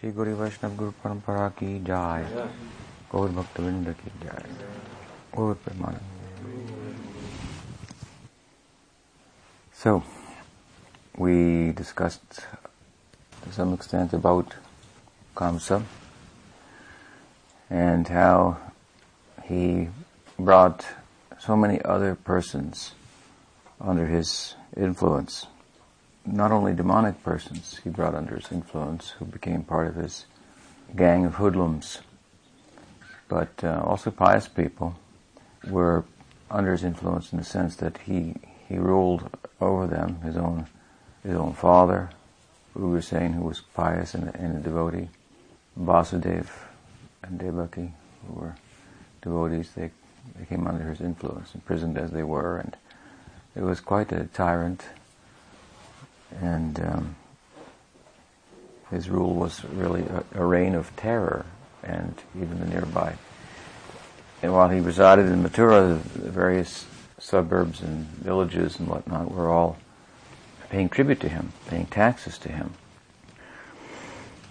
श्री गुरु वैष्णव गुरु परंपरा की जाय गौर भक्त वृंद की जाय गौर Premanand So, we discussed to some extent about Kamsa and how he brought so many other persons under his influence. Not only demonic persons he brought under his influence who became part of his gang of hoodlums, but uh, also pious people were under his influence in the sense that he, he ruled over them, his own, his own father, we were saying who was pious and, and a devotee, Vasudev and Devaki, who were devotees, they, they came under his influence, imprisoned as they were, and it was quite a tyrant, and um, his rule was really a, a reign of terror, and even the nearby. And while he resided in Mathura, the various suburbs and villages and whatnot were all paying tribute to him, paying taxes to him.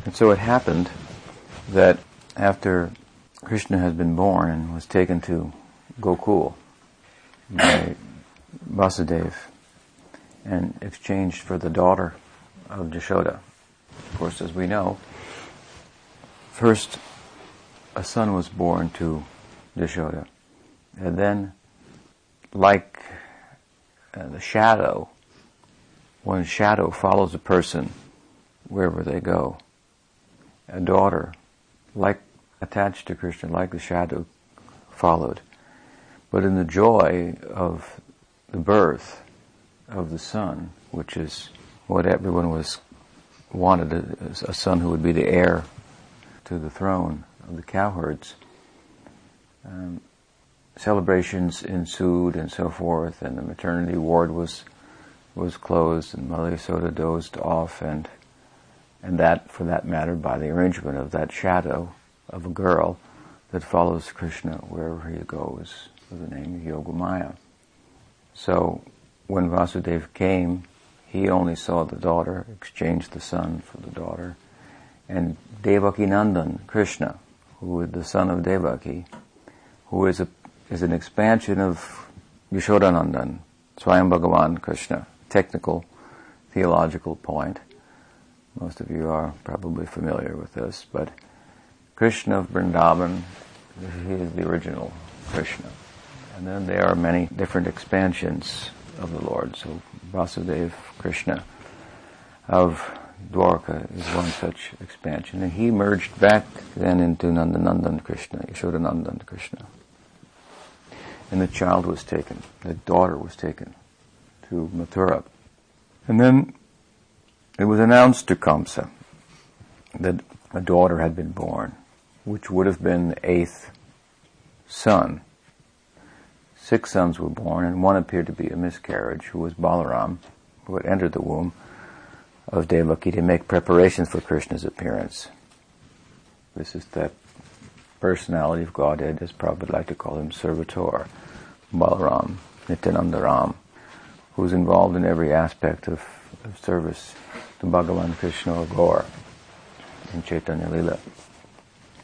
And so it happened that after Krishna had been born and was taken to Gokul by Vasudeva and exchanged for the daughter of Jashoda. Of course, as we know, first a son was born to Jashoda, and then, like uh, the shadow, when shadow follows a person wherever they go, a daughter, like attached to Krishna, like the shadow, followed. But in the joy of the birth of the son, which is what everyone was wanted, a, son who would be the heir to the throne of the cowherds. Um, celebrations ensued and so forth, and the maternity ward was was closed, and Mother Yasoda dozed off, and and that, for that matter, by the arrangement of that shadow of a girl that follows Krishna wherever he goes, with the name of Yogamaya. So when Vasudeva came, he only saw the daughter, exchanged the son for the daughter, and Devaki Nandan, Krishna, who is the son of Devaki, who is a is an expansion of Yashodanandan, Swayam Bhagavan Krishna, technical theological point. Most of you are probably familiar with this, but Krishna of Vrindavan, he is the original Krishna. And then there are many different expansions of the Lord. So Vasudeva Krishna of Dwarka is one such expansion. And he merged back then into Nandanandan Krishna, Yashodanandan Krishna. And the child was taken, the daughter was taken to Mathura. And then it was announced to Kamsa that a daughter had been born, which would have been the eighth son. Six sons were born, and one appeared to be a miscarriage, who was Balaram, who had entered the womb of Devaki to make preparations for Krishna's appearance. This is that personality of Godhead, as Prabhupada would like to call him, Servitor, Balaram, Nityanandaram, who's involved in every aspect of, of service to Bhagavan Krishna or Gaur in Chaitanya Lila.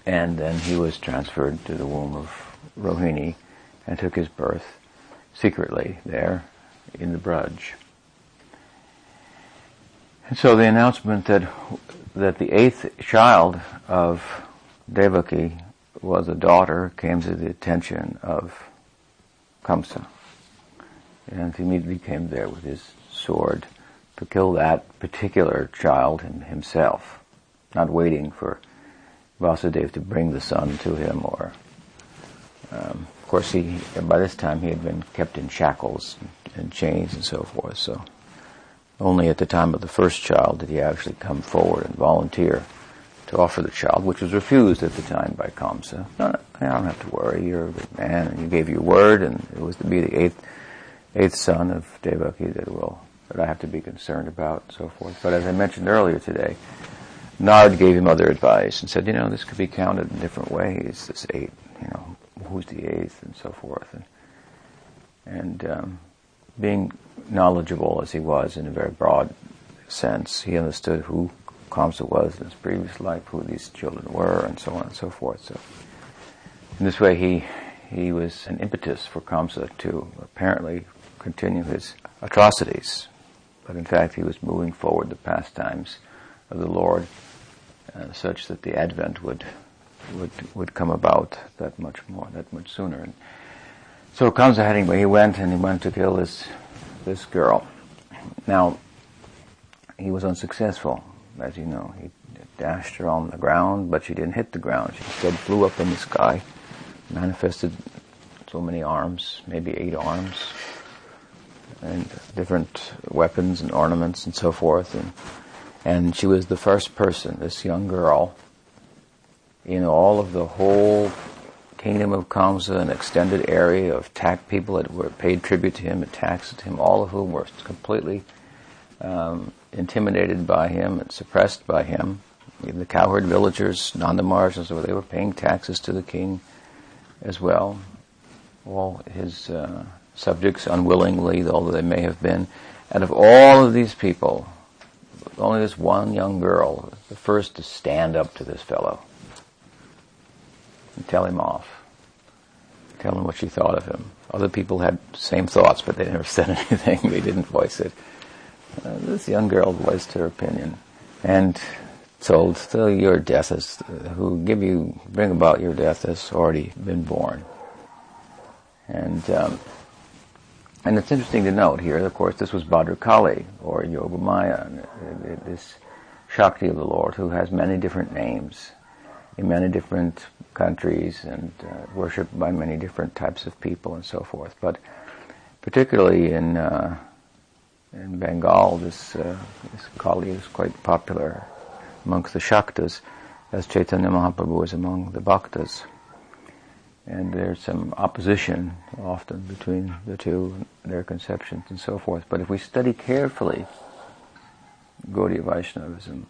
And then he was transferred to the womb of Rohini and took his birth secretly there in the Braj. And so the announcement that that the eighth child of Devaki was a daughter came to the attention of Kamsa. And he immediately came there with his sword to kill that particular child himself, not waiting for Vasudeva to bring the son to him or, um, of course he, by this time he had been kept in shackles and chains and so forth, so only at the time of the first child did he actually come forward and volunteer to offer the child, which was refused at the time by Kamsa. No, no, I don't have to worry. You're a good man, and you gave your word, and it was to be the eighth eighth son of Devaki that will that I have to be concerned about, and so forth. But as I mentioned earlier today, Narad gave him other advice and said, you know, this could be counted in different ways. This eight, you know, who's the eighth, and so forth. And, and um, being knowledgeable as he was in a very broad sense, he understood who Kamsa was in his previous life, who these children were, and so on and so forth. So, in this way, he he was an impetus for Kamsa to apparently continue his atrocities, but in fact, he was moving forward the pastimes of the Lord, uh, such that the advent would would would come about that much more, that much sooner. And so comes Kamsa anyway, he went and he went to kill this this girl. Now he was unsuccessful, as you know. He dashed her on the ground, but she didn't hit the ground. She instead flew up in the sky, manifested so many arms, maybe eight arms, and different weapons and ornaments and so forth. And, and she was the first person, this young girl, in all of the whole kingdom of Kamsa, an extended area of attacked people that were paid tribute to him and taxed him, all of whom were completely um, intimidated by him and suppressed by him. Even the cowherd villagers, Nandamars, they were paying taxes to the king as well. All his uh, subjects unwillingly, although they may have been. Out of all of these people, only this one young girl, the first to stand up to this fellow and tell him off. Tell him what she thought of him. Other people had same thoughts, but they never said anything. they didn't voice it. Uh, this young girl voiced her opinion and told, so your death is, who give you, bring about your death has already been born. And, um, and it's interesting to note here, of course, this was Bhadrakali, or Yogamaya, this Shakti of the Lord, who has many different names in many different countries and uh, worshipped by many different types of people and so forth. But particularly in uh, in Bengal, this, uh, this Kali is quite popular amongst the Shaktas, as Chaitanya Mahaprabhu is among the Bhaktas. And there's some opposition often between the two, their conceptions and so forth. But if we study carefully Gaudiya Vaishnavism,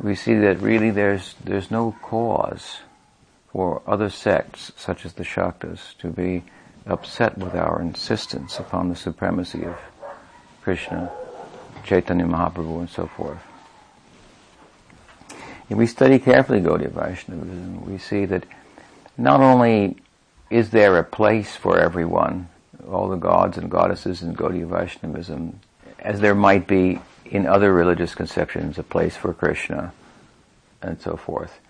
we see that really there's, there's no cause for other sects, such as the Shaktas, to be upset with our insistence upon the supremacy of Krishna, Chaitanya Mahaprabhu, and so forth. If we study carefully Gaudiya Vaishnavism, we see that not only is there a place for everyone, all the gods and goddesses in Gaudiya Vaishnavism, as there might be in other religious conceptions, a place for Krishna, and so forth.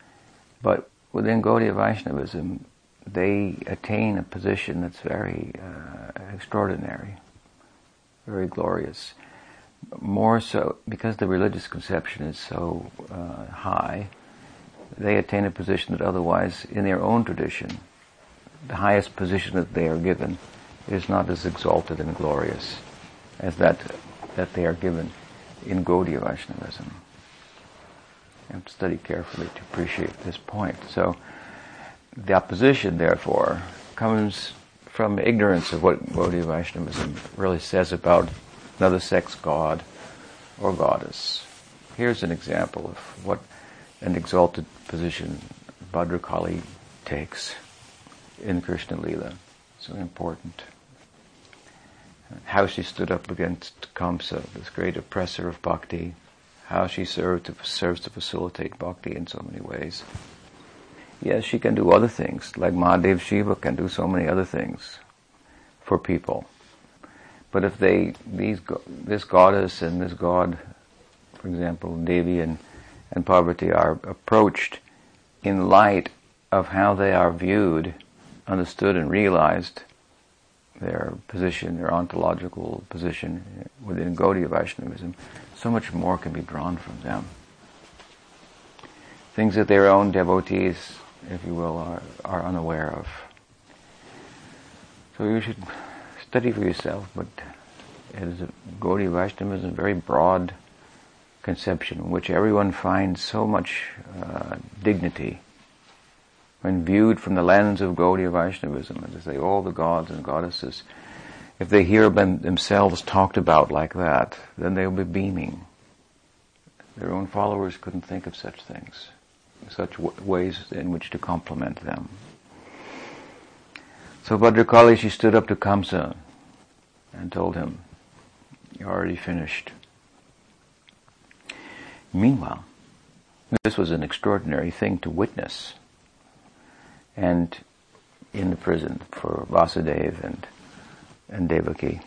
But within Gaudiya Vaishnavism, they attain a position that's very uh, extraordinary very glorious. More so, because the religious conception is so uh, high, they attain a position that otherwise, in their own tradition, the highest position that they are given is not as exalted and glorious as that that they are given in Gaudiya Vaishnavism. You have to study carefully to appreciate this point. So, the opposition, therefore, comes from ignorance of what Gaudiya Vaishnavism really says about another sect's god or goddess. Here's an example of what an exalted position Bhadrakali takes in Krishna Lila. So important. How she stood up against Kamsa, this great oppressor of bhakti, how she served to, serves to facilitate bhakti in so many ways. Yes, she can do other things, like Mahadev Shiva can do so many other things for people. But if they, these, this goddess and this god, for example, Devi and, and Parvati are approached in light of how they are viewed, understood and realized, their position, their ontological position within Gaudiya Vaishnavism, so much more can be drawn from them. Things that their own devotees if you will, are, are unaware of. So you should study for yourself, but it is a Gaudiya Vaishnavism is a very broad conception in which everyone finds so much uh, dignity when viewed from the lens of Gaudiya Vaishnavism, as I say, all the gods and goddesses, if they hear themselves talked about like that, then they'll be beaming. Their own followers couldn't think of such things such w- ways in which to compliment them. So Bhadrakali, she stood up to Kamsa and told him, you're already finished. Meanwhile, this was an extraordinary thing to witness. And in the prison for Vasudeva and, and Devaki.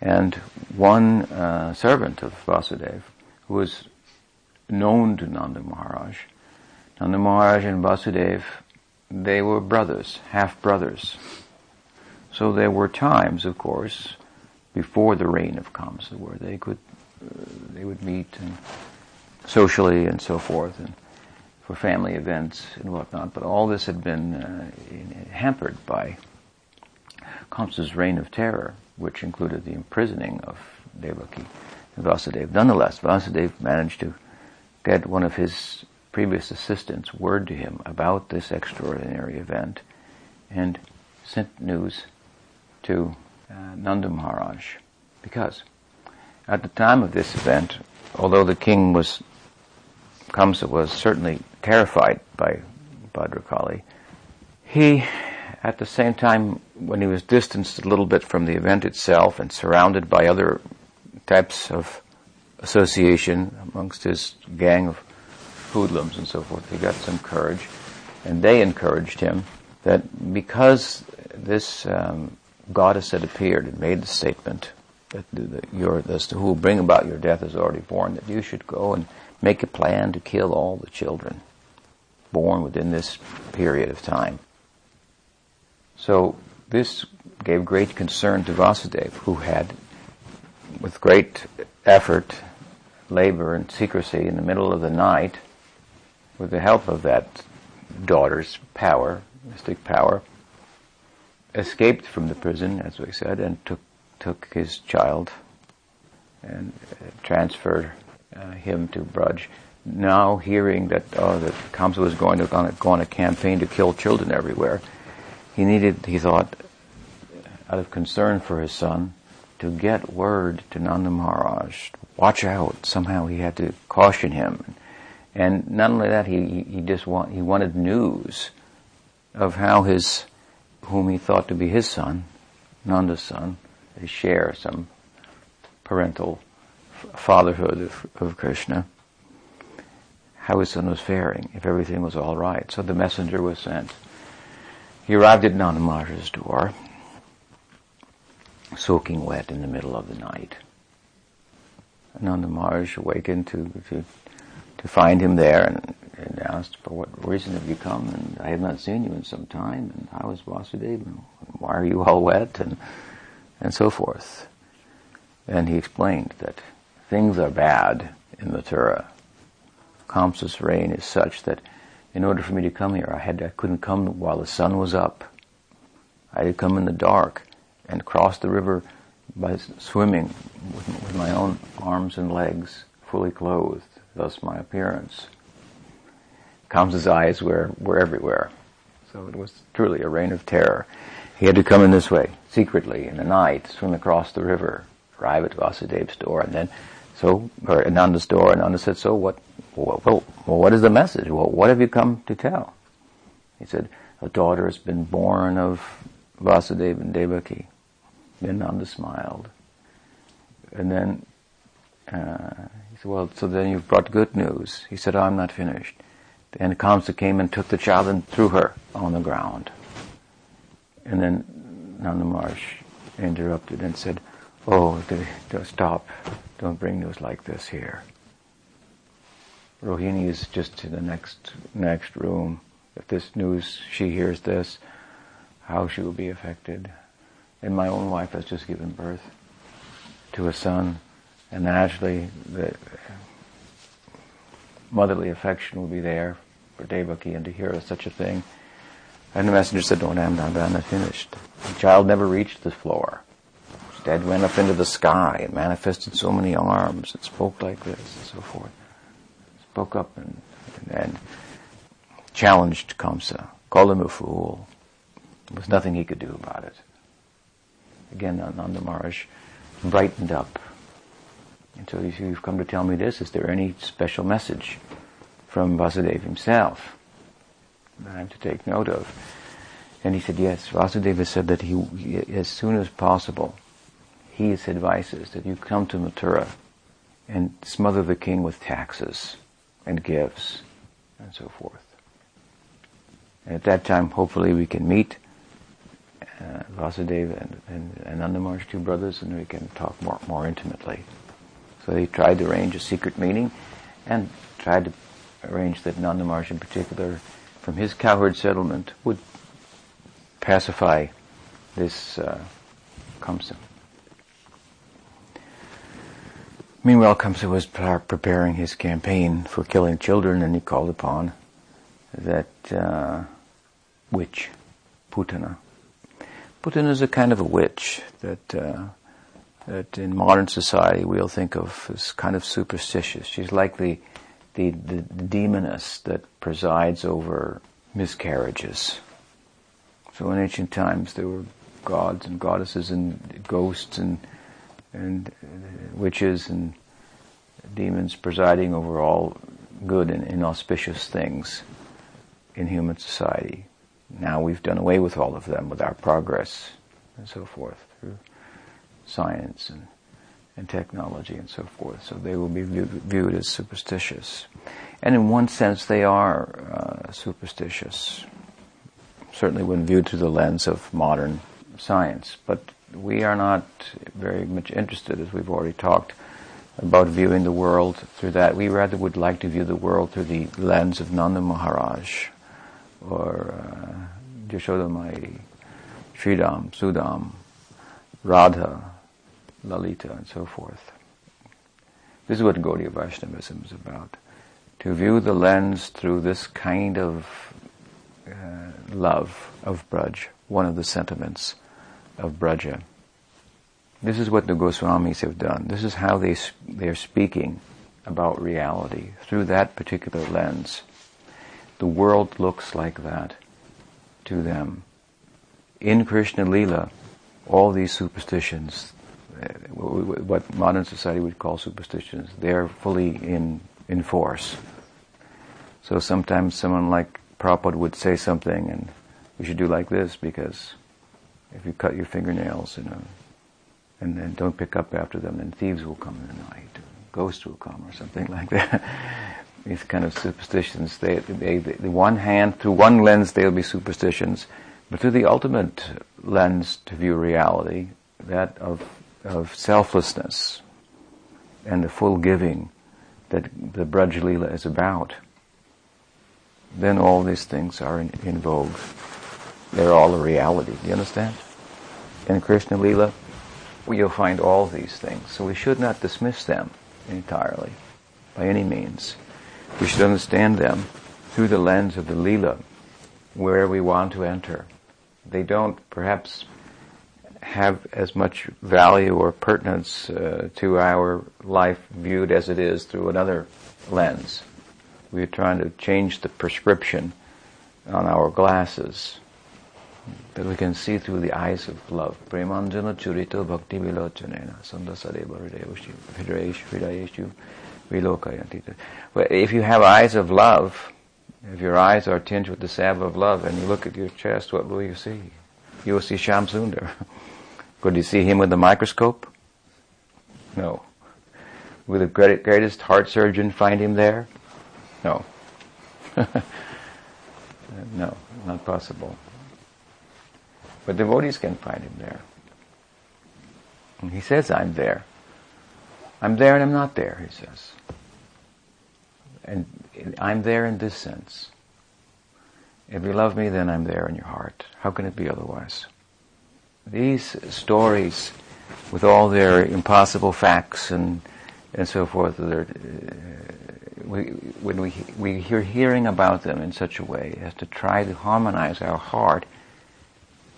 And one uh, servant of Vasudeva, who was known to Nanda Maharaj, Nanda Maharaj and Vasudeva, they were brothers, half brothers. So there were times, of course, before the reign of Kamsa, where they could, uh, they would meet and socially and so forth, and for family events and whatnot. But all this had been uh, hampered by Kamsa's reign of terror, which included the imprisoning of Devaki and Vasudeva. Nonetheless, Vasudeva managed to get one of his previous assistants word to him about this extraordinary event and sent news to uh, Nanda Maharaj because at the time of this event, although the king was Kamsa was certainly terrified by Bhadrakali, he, at the same time, when he was distanced a little bit from the event itself and surrounded by other types of association amongst his gang of hoodlums and so forth, he got some courage, and they encouraged him that because this um, goddess had appeared and made the statement that the, your, this, who will bring about your death is already born, that you should go and make a plan to kill all the children born within this period of time. So this gave great concern to Vasudeva, who had, with great effort, labor, and secrecy in the middle of the night, with the help of that daughter's power, mystic power, escaped from the prison, as we said, and took took his child and uh, transferred uh, him to Braj. Now hearing that oh that Kamsa was going to go on a campaign to kill children everywhere, he needed he thought out of concern for his son to get word to Nanda Maharaj. Watch out! Somehow he had to caution him, and not only that, he he just want he wanted news of how his whom he thought to be his son, Nanda's son, they share some parental fatherhood of, of Krishna, how his son was faring, if everything was all right. So the messenger was sent. He arrived at Nanda door, soaking wet in the middle of the night. Nanda awakened to, to, to find him there and, and asked, for what reason have you come? And I have not seen you in some time. And how is Vasudeva? Why are you all wet? And, and so forth. And he explained that things are bad in Mathura. Kamsa's reign is such that in order for me to come here, I had I couldn't come while the sun was up. I had to come in the dark and cross the river by swimming with, with my own arms and legs fully clothed, thus my appearance. Kamsa's eyes were, were everywhere. So it was truly a reign of terror. He had to come in this way, secretly, in the night, swim across the river, arrive at Vasudeva's door, and then so, or Ananda's door, and Ananda said, so what, well, well, what is the message? Well, what have you come to tell? He said, a daughter has been born of Vasudeva and Devaki. Then Nanda smiled. And then, uh, he said, well, so then you've brought good news. He said, I'm not finished. Then Kamsa came and took the child and threw her on the ground. And then Nanda Maharaj interrupted and said, oh, stop. Don't bring news like this here. Rohini is just in the next next room. If this news, she hears this, how she will be affected. And my own wife has just given birth to a son, and naturally the motherly affection will be there for Devaki, and to hear such a thing. And the messenger said, "No, I'm not, I'm not finished." The child never reached the floor. Dad went up into the sky and manifested so many arms and spoke like this and so forth. Spoke up and, and, and challenged Kamsa, called him a fool. There was nothing he could do about it. Again, Nanda Maharaj brightened up. And so you've come to tell me this. Is there any special message from Vasudeva himself that I'm to take note of? And he said, yes. Vasudeva said that he as soon as possible, his advice is that you come to Mathura and smother the king with taxes and gifts and so forth. And at that time, hopefully we can meet uh, Vasudeva and, and, and two brothers, and we can talk more, more intimately. So he tried to arrange a secret meeting and tried to arrange that Nanda in particular, from his cowherd settlement, would pacify this uh, Kamsa. Meanwhile, Kamsa was preparing his campaign for killing children, and he called upon that uh, witch, Putana. Putana is a kind of a witch that uh, that in modern society we'll think of as kind of superstitious. She's like the the, the, the demoness that presides over miscarriages. So in ancient times there were gods and goddesses and ghosts and and uh, witches and demons presiding over all good and inauspicious things in human society. Now we've done away with all of them with our progress and so forth through science and, and technology and so forth. So they will be viewed, viewed as superstitious. And in one sense they are uh, superstitious. Certainly when viewed through the lens of modern science. But we are not very much interested, as we've already talked, about viewing the world through that. We rather would like to view the world through the lens of Nanda Maharaj or uh, Yashodamai, Sridham, Sudam, Radha, Lalita, and so forth. This is what Gaudiya Vaishnavism is about. To view the lens through this kind of uh, love of Braj, one of the sentiments of Braja. This is what the Goswamis have done. This is how they, they're speaking about reality through that particular lens. The world looks like that to them. In Krishna Lila, all these superstitions, uh, what modern society would call superstitions, they're fully in, in force. So sometimes someone like Prabhupada would say something and we should do like this because if you cut your fingernails, you know, and then don't pick up after them, then thieves will come in the night, ghosts will come, or something like that. These kind of superstitions, they, they, they, the one hand, through one lens they'll be superstitions, but through the ultimate lens to view reality, that of, of selflessness and the full giving that the Braj is about, then all these things are in, in vogue. They're all a reality. Do you understand? In Krishna Lila, you'll find all these things. So we should not dismiss them entirely, by any means. We should understand them through the lens of the Leela, where we want to enter. They don't perhaps have as much value or pertinence uh, to our life viewed as it is through another lens. We're trying to change the prescription on our glasses that we can see through the eyes of love. Premanjana churito bhakti vilochanena sandasareva hridayeshu if you have eyes of love, if your eyes are tinged with the salve of love and you look at your chest, what will you see? You will see Sham Sundar. Could you see him with a microscope? No. Will the greatest heart surgeon find him there? No. no, not possible. But devotees can find him there. And he says, I'm there. I'm there and I'm not there, he says. And I'm there in this sense. If you love me, then I'm there in your heart. How can it be otherwise? These stories, with all their impossible facts and and so forth, uh, we, when we we hear hearing about them in such a way as to try to harmonize our heart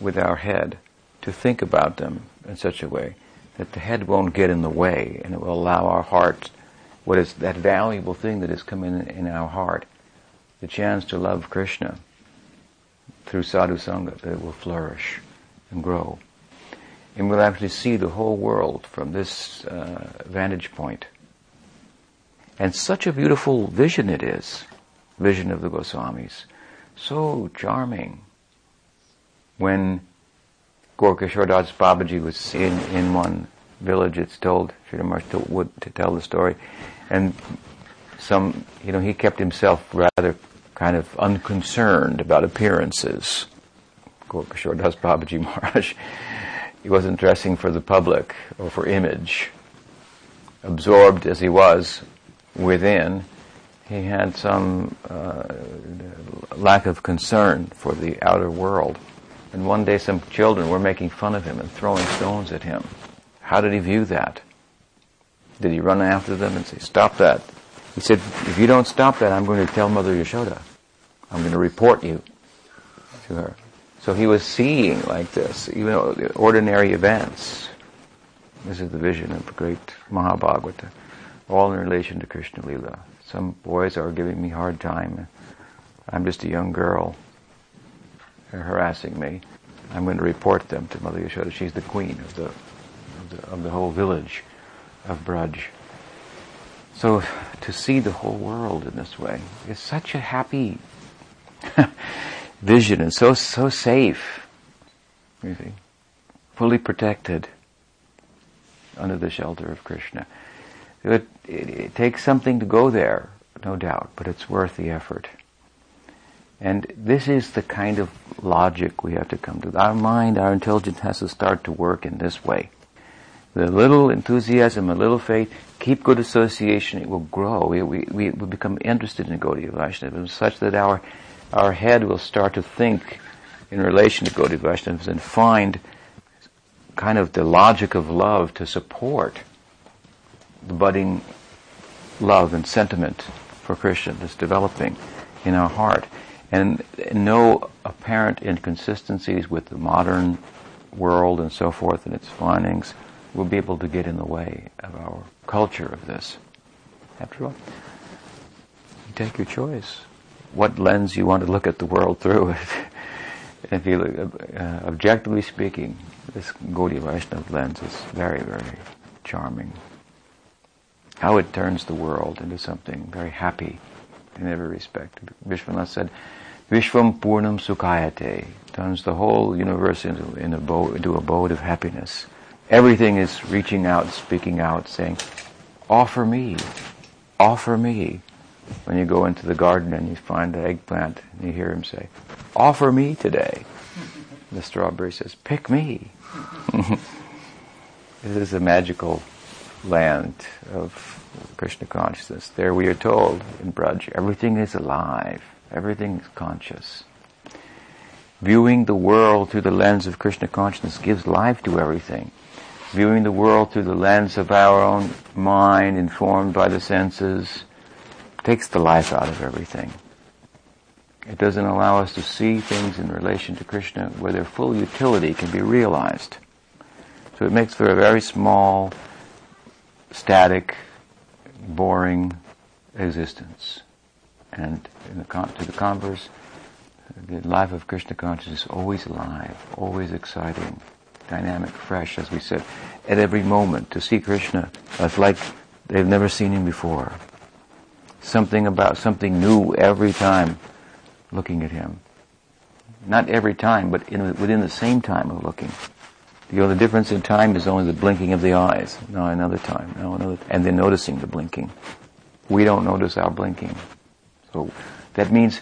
with our head to think about them in such a way that the head won't get in the way and it will allow our heart, what is that valuable thing that has come in in our heart, the chance to love Krishna through sadhu sangha, that it will flourish and grow. And we'll actually see the whole world from this uh, vantage point. And such a beautiful vision it is, vision of the Goswamis. So charming, when Gorkishore Das Babaji was in, in one village. It's told Sridhar Maharaj would to tell the story, and some you know he kept himself rather kind of unconcerned about appearances. Kishore Das Babaji Maharaj. He wasn't dressing for the public or for image. Absorbed as he was within, he had some uh, lack of concern for the outer world. And one day some children were making fun of him and throwing stones at him. How did he view that? Did he run after them and say, stop that? He said, if you don't stop that, I'm going to tell Mother Yashoda. I'm going to report you to her. So he was seeing like this, even ordinary events. This is the vision of the great Mahabhagavata, all in relation to Krishna Lila. Some boys are giving me hard time. I'm just a young girl. They're harassing me. I'm going to report them to Mother Yashoda. She's the queen of the, of the, of the whole village of Braj. So to see the whole world in this way is such a happy vision and so so safe. You see, fully protected under the shelter of Krishna. It, it, it takes something to go there, no doubt, but it's worth the effort. And this is the kind of logic we have to come to. Our mind, our intelligence has to start to work in this way. The little enthusiasm, a little faith, keep good association, it will grow. We, we, we become interested in Gaudiya Vaishnavism such that our our head will start to think in relation to Gaudiya Vaishnavas and find kind of the logic of love to support the budding love and sentiment for Krishna that's developing in our heart. And no apparent inconsistencies with the modern world and so forth and its findings will be able to get in the way of our culture of this. After all, you take your choice what lens you want to look at the world through. if you look, uh, objectively speaking, this Gaudiya Vaishnava lens is very, very charming. How it turns the world into something very happy in every respect. Vishwanath said, Vishvam Purnam Sukhayate turns the whole universe into, in abode, into abode of happiness. Everything is reaching out, speaking out, saying, offer me, offer me. When you go into the garden and you find the eggplant and you hear him say, offer me today. The strawberry says, pick me. this is a magical land of Krishna consciousness. There we are told in Braj, everything is alive. Everything is conscious. Viewing the world through the lens of Krishna consciousness gives life to everything. Viewing the world through the lens of our own mind, informed by the senses, takes the life out of everything. It doesn't allow us to see things in relation to Krishna where their full utility can be realized. So it makes for a very small, static, boring existence. And the con- to the converse, the life of Krishna consciousness is always alive, always exciting, dynamic, fresh, as we said, at every moment. To see Krishna, it's like they've never seen him before something about something new every time looking at him. Not every time, but in, within the same time of looking. You know, The difference in time is only the blinking of the eyes. Now another time, now another, and then noticing the blinking. We don't notice our blinking. So that means,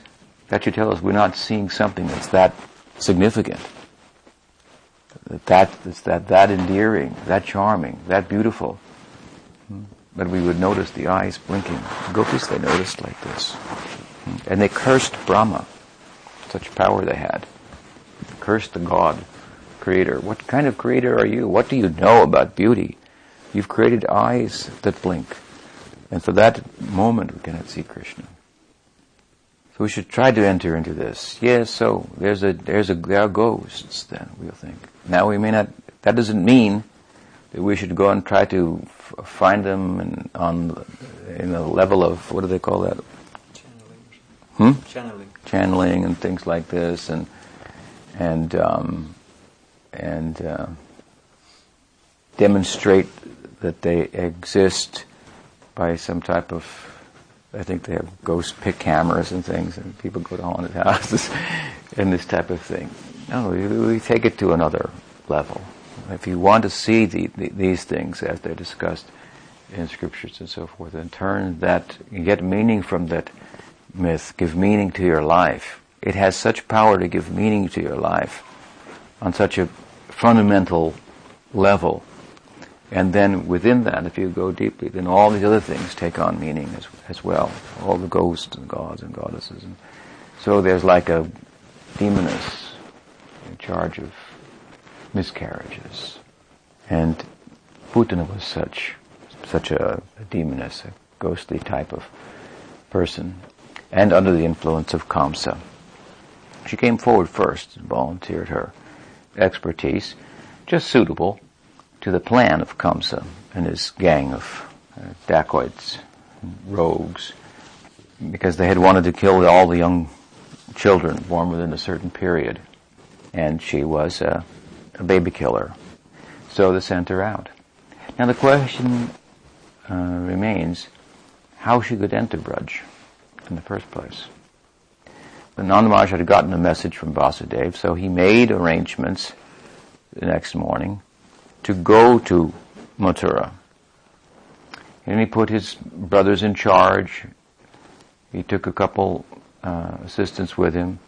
that should tell us we're not seeing something that's that significant. That, that's that, that endearing, that charming, that beautiful. But we would notice the eyes blinking. Gopis, they noticed like this. And they cursed Brahma. Such power they had. Cursed the God, creator. What kind of creator are you? What do you know about beauty? You've created eyes that blink. And for that moment we cannot see Krishna. We should try to enter into this. Yes, so there's a, there's a, there are ghosts then, we'll think. Now we may not, that doesn't mean that we should go and try to f- find them in, on in a level of what do they call that? Channeling. Hmm? Channeling. Channeling and things like this, and and um, and uh, demonstrate that they exist by some type of. I think they have ghost pick cameras and things, and people go to haunted houses and this type of thing. No, we, take it to another level. if you want to see the, the, these things as they're discussed in scriptures and so forth, and turn that, get meaning from that myth, give meaning to your life. It has such power to give meaning to your life on such a fundamental level. And then within that, if you go deeply, then all these other things take on meaning as, as well. All the ghosts and gods and goddesses. And so there's like a demoness in charge of miscarriages. And Putana was such, such a, a demoness, a ghostly type of person, and under the influence of Kamsa. She came forward first and volunteered her expertise, just suitable to the plan of Kamsa and his gang of uh, dacoits, rogues, because they had wanted to kill all the young children born within a certain period. And she was a, a baby killer. So they sent her out. Now the question uh, remains how she could enter Braj in the first place. But Nanda Maharaj had gotten a message from Vasudev, so he made arrangements the next morning to go to Mathura. And he put his brothers in charge. He took a couple uh, assistants with him.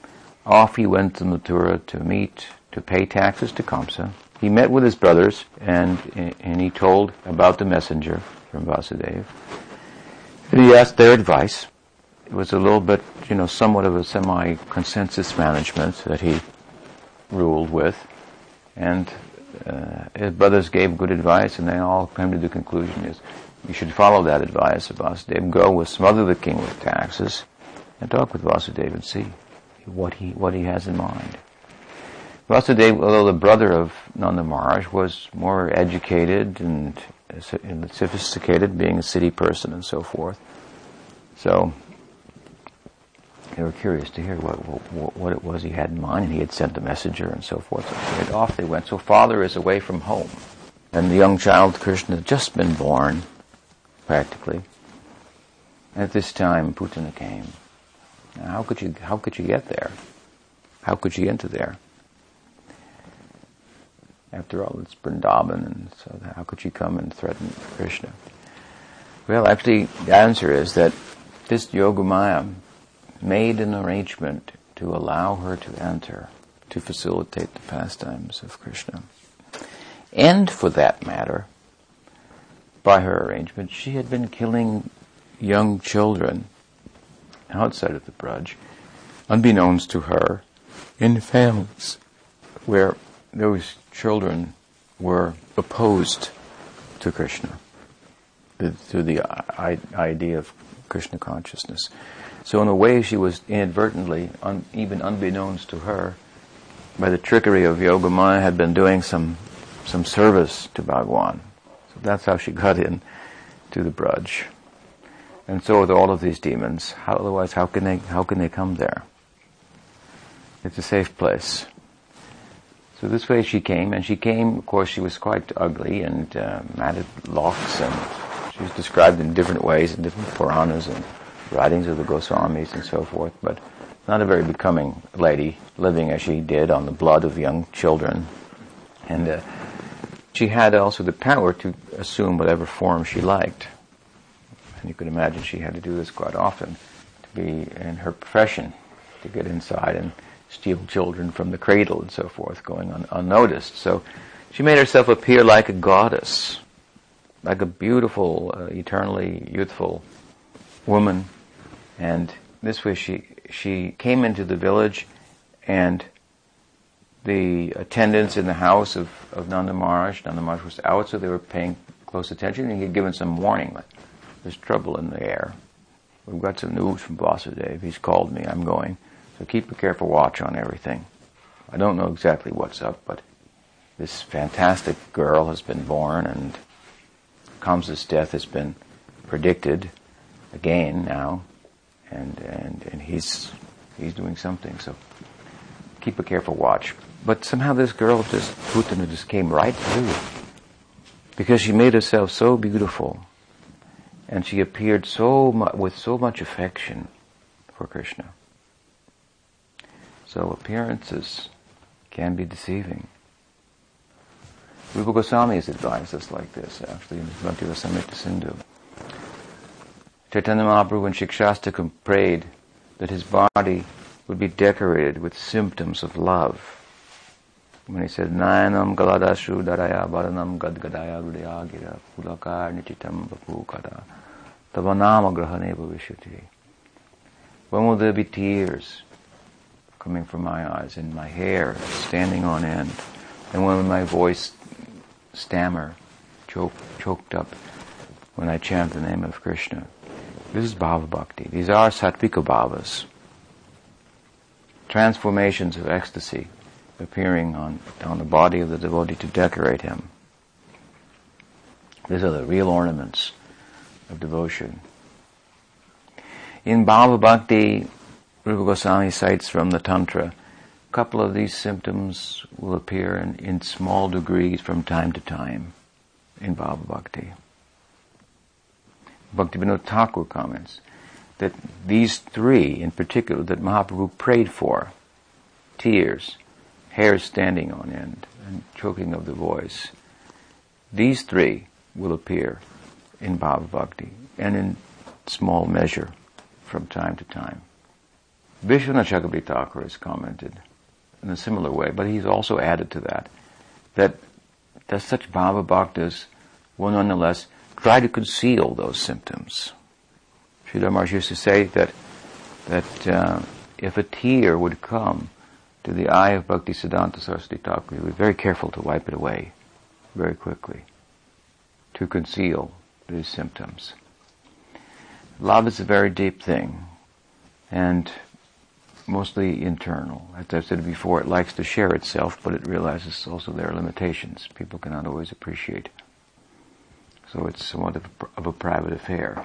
Off he went to Mathura to meet, to pay taxes to Kamsa. He met with his brothers and, and he told about the messenger from Vasudeva. And he asked their advice. It was a little bit, you know, somewhat of a semi-consensus management that he ruled with. And uh, his brothers gave good advice and they all came to the conclusion is you should follow that advice of Vasudeva. Go with smother the king with taxes and talk with Vasudeva and see what he, what he has in mind. Vasudeva, although the brother of Nanda Maharaj, was more educated and, and sophisticated, being a city person and so forth. So they were curious to hear what, what, what, it was he had in mind, and he had sent a messenger and so forth. So off they went. So father is away from home, and the young child Krishna had just been born, practically. At this time, Putana came. Now, how could you how could you get there? How could you enter there? After all, it's Vrindavan, and so how could you come and threaten Krishna? Well, actually, the answer is that this Yogamaya made an arrangement to allow her to enter to facilitate the pastimes of Krishna. And for that matter, by her arrangement, she had been killing young children outside of the Braj, unbeknownst to her, in families where those children were opposed to Krishna, to the idea of Krishna consciousness. So in a way, she was inadvertently, un, even unbeknownst to her, by the trickery of Yogamaya, had been doing some some service to Bhagwan. So that's how she got in to the Braj. And so with all of these demons, how, otherwise how can they how can they come there? It's a safe place. So this way she came, and she came. Of course, she was quite ugly and uh, matted locks, and she was described in different ways in different Puranas and writings of the Goswamis and so forth, but not a very becoming lady, living as she did on the blood of young children. And uh, she had also the power to assume whatever form she liked. And you could imagine she had to do this quite often to be in her profession, to get inside and steal children from the cradle and so forth, going un- unnoticed. So she made herself appear like a goddess, like a beautiful, uh, eternally youthful woman and this way she, she came into the village and the attendants in the house of, of Nanda Maharaj, Nanda Maharaj was out, so they were paying close attention, and he had given some warning, like, there's trouble in the air. We've got some news from Vasudev. He's called me. I'm going. So keep a careful watch on everything. I don't know exactly what's up, but this fantastic girl has been born, and Kamsa's death has been predicted again now and and and he's he's doing something. So keep a careful watch. But somehow this girl just Putana just came right through because she made herself so beautiful, and she appeared so mu- with so much affection for Krishna. So appearances can be deceiving. Rupa Goswami has advised us like this, actually, in Bhakti Rasamrita Sindhu. Chaitanya Mahaprabhu and Shikshastakam prayed that his body would be decorated with symptoms of love. When he said, Nayanam galadashu daraya baranam gadgadaya rudaya gira pulakar nichitam vapukada tavanama grahane bhavishyati. When will there be tears coming from my eyes and my hair standing on end? And when will my voice stammer, choke, choked up when I chant the name of Krishna? This is Bhava Bhakti. These are Sattvika Bhavas. Transformations of ecstasy appearing on, on the body of the devotee to decorate him. These are the real ornaments of devotion. In Bhava Bhakti, Rupa Goswami cites from the Tantra, a couple of these symptoms will appear in, in small degrees from time to time in Bhava Bhakti. Bhaktivinoda Thakur comments that these three in particular that Mahaprabhu prayed for, tears, hair standing on end, and choking of the voice, these three will appear in Bhava Bhakti and in small measure from time to time. Vishwanath Chakravarti Thakur has commented in a similar way, but he's also added to that, that, that such Bhava Bhaktas will nonetheless try to conceal those symptoms. Sridhar Maharaj used to say that, that uh, if a tear would come to the eye of Bhakti Siddhanta Saraswati Thakur, he would be very careful to wipe it away very quickly to conceal these symptoms. Love is a very deep thing and mostly internal. As I've said before, it likes to share itself, but it realizes also there are limitations. People cannot always appreciate. So it's somewhat of a, of a private affair.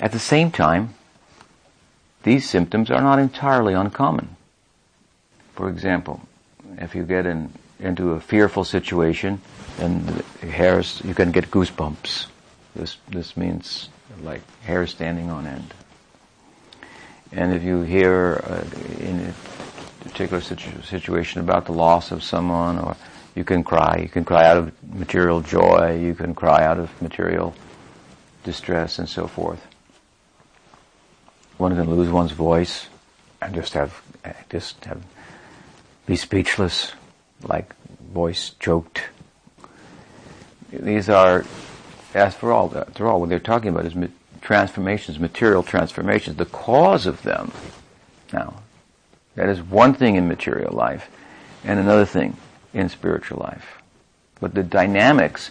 At the same time, these symptoms are not entirely uncommon. For example, if you get in, into a fearful situation and hairs, you can get goosebumps. This, this means like hair standing on end. And if you hear uh, in a particular situ- situation about the loss of someone, or you can cry, you can cry out of material joy, you can cry out of material distress, and so forth. One can lose one's voice and just have, just have, be speechless, like voice choked. These are, as for all, after all, what they're talking about is transformations, material transformations, the cause of them. Now, that is one thing in material life, and another thing in spiritual life. But the dynamics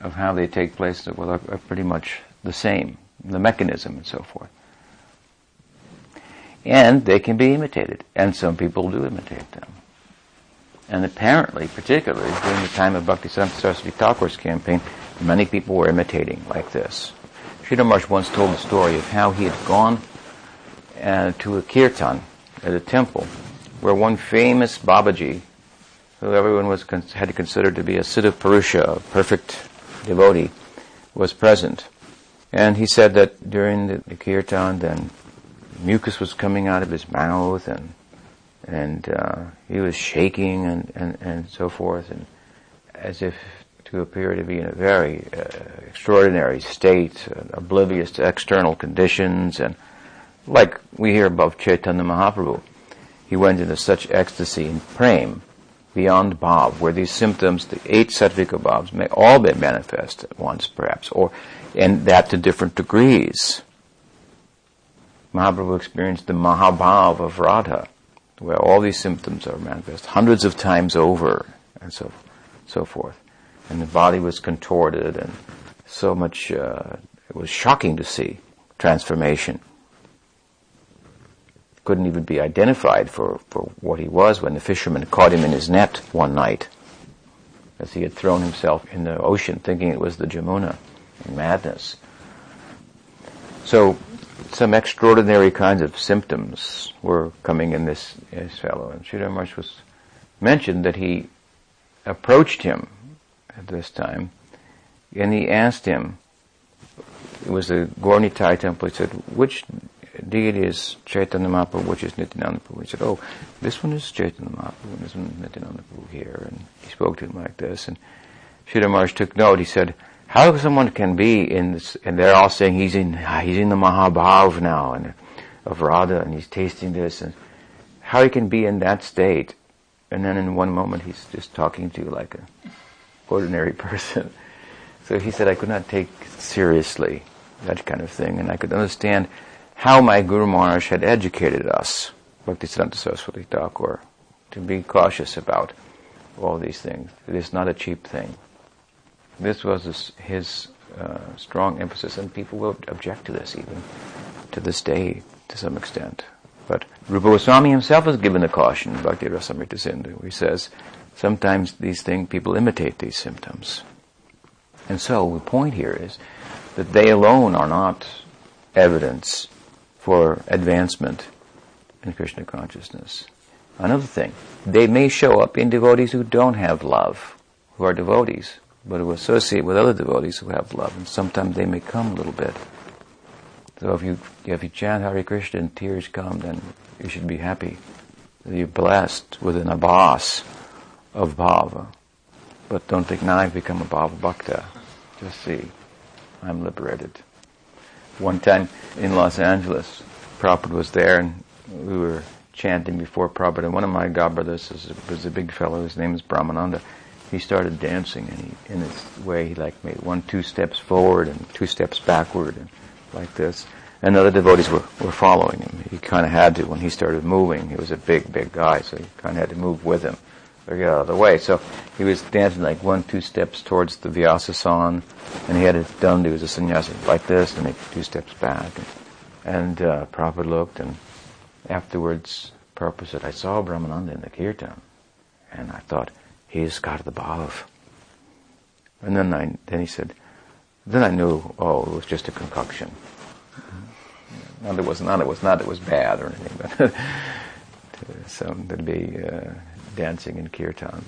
of how they take place are, are pretty much the same, the mechanism and so forth. And they can be imitated, and some people do imitate them. And apparently, particularly during the time of Bhakti Saraswati Thakur's campaign, many people were imitating like this. Sridhar Maharaj once told the story of how he had gone uh, to a kirtan at a temple where one famous Babaji, who everyone was had considered to be a Siddha Purusha, a perfect devotee, was present. And he said that during the, the kirtan, then mucus was coming out of his mouth and and uh, he was shaking and, and, and so forth and as if to appear to be in a very uh, extraordinary state, uh, oblivious to external conditions and like we hear about Chaitanya Mahaprabhu, he went into such ecstasy and prem beyond bhav, where these symptoms, the eight sattvika bhavs, may all be manifest at once, perhaps, or and that to different degrees. Mahaprabhu experienced the Mahabhav of Radha, where all these symptoms are manifest hundreds of times over, and so, so forth. And the body was contorted, and so much, uh, it was shocking to see transformation. Couldn't even be identified for, for what he was when the fisherman caught him in his net one night, as he had thrown himself in the ocean thinking it was the Jamuna in madness. So some extraordinary kinds of symptoms were coming in this, this fellow. And Sridhar was mentioned that he approached him at this time, and he asked him, it was the Gaur Nitai temple, he said, which deity is Chaitanya Mahaprabhu, which is Nityananda Prabhu. He said, oh, this one is Chaitanya Mahaprabhu, and this one is Nityananda Prabhu here. And he spoke to him like this. And Sridhar Maharaj took note. He said, how someone can be in this, and they're all saying he's in, he's in the Mahabhav now, and of Radha, and he's tasting this, and how he can be in that state, and then in one moment he's just talking to you like an ordinary person. So he said I could not take seriously that kind of thing, and I could understand how my Guru Maharaj had educated us, Bhaktisiddhanta Saraswati Thakur, to be cautious about all these things. It is not a cheap thing. This was his, uh, strong emphasis, and people will object to this even to this day to some extent. But Rupa Goswami himself has given a caution, Bhakti Rasamrita Sindhu, he says, sometimes these things, people imitate these symptoms. And so the point here is that they alone are not evidence for advancement in Krishna consciousness. Another thing, they may show up in devotees who don't have love, who are devotees, but who associate with other devotees who have love, and sometimes they may come a little bit. So if you if you chant Hare Krishna and tears come, then you should be happy. You're blessed with an abhas of bhava. But don't think now I've become a bhava bhakta. Just see, I'm liberated. One time in Los Angeles, Prabhupada was there and we were chanting before Prabhupada. And one of my godbrothers was a big fellow, his name is Brahmananda. He started dancing and he, in his way, he like made one, two steps forward and two steps backward and like this. And other devotees were, were following him. He kind of had to when he started moving. He was a big, big guy, so he kind of had to move with him or get out of the way. So he was dancing like one, two steps towards the Vyasasana, and he had it done. He was a sannyasi like this, and then two steps back. And, and uh, Prabhupada looked, and afterwards, Prabhupada said, I saw Brahmananda in the kirtan, and I thought, he's got the bhav. And then I, then he said, then I knew, oh, it was just a concoction. Not it was not, it was not, it was bad or anything, but so there'd be uh, dancing in kirtan.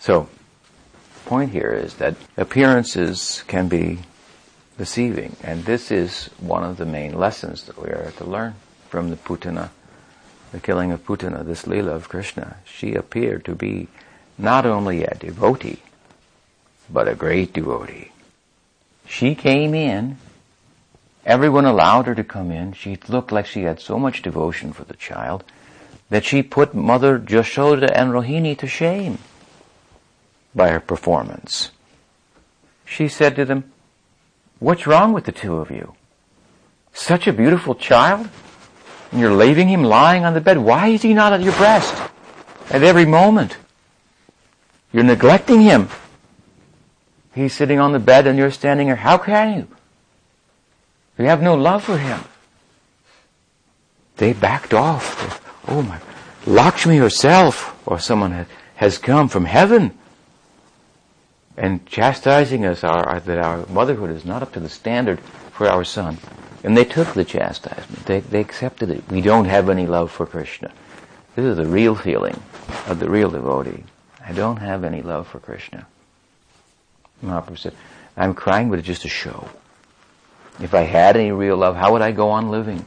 So, point here is that appearances can be deceiving, and this is one of the main lessons that we are to learn from the Putana, the killing of Putana, this Leela of Krishna. She appeared to be not only a devotee, but a great devotee. She came in, everyone allowed her to come in, she looked like she had so much devotion for the child, that she put Mother Jashoda and Rohini to shame by her performance. She said to them, what's wrong with the two of you? Such a beautiful child? And you're leaving him lying on the bed. Why is he not at your breast at every moment? You're neglecting him. He's sitting on the bed and you're standing here. How can you? You have no love for him. They backed off oh my, Lakshmi herself or someone has come from heaven and chastising us our, that our motherhood is not up to the standard for our son. And they took the chastisement. They, they accepted it. We don't have any love for Krishna. This is the real feeling of the real devotee. I don't have any love for Krishna. Mahaprabhu said, I'm crying, but it's just a show. If I had any real love, how would I go on living?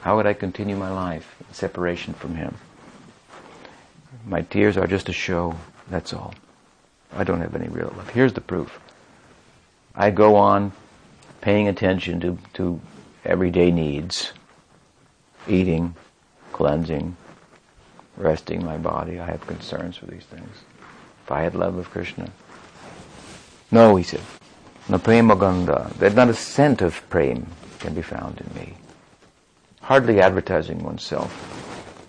How would I continue my life in separation from Him? My tears are just a show, that's all. I don't have any real love. Here's the proof. I go on paying attention to, to everyday needs, eating, cleansing, resting my body. I have concerns for these things. If I had love of Krishna. No, he said. No prema ganga. There's not a scent of prem can be found in me hardly advertising oneself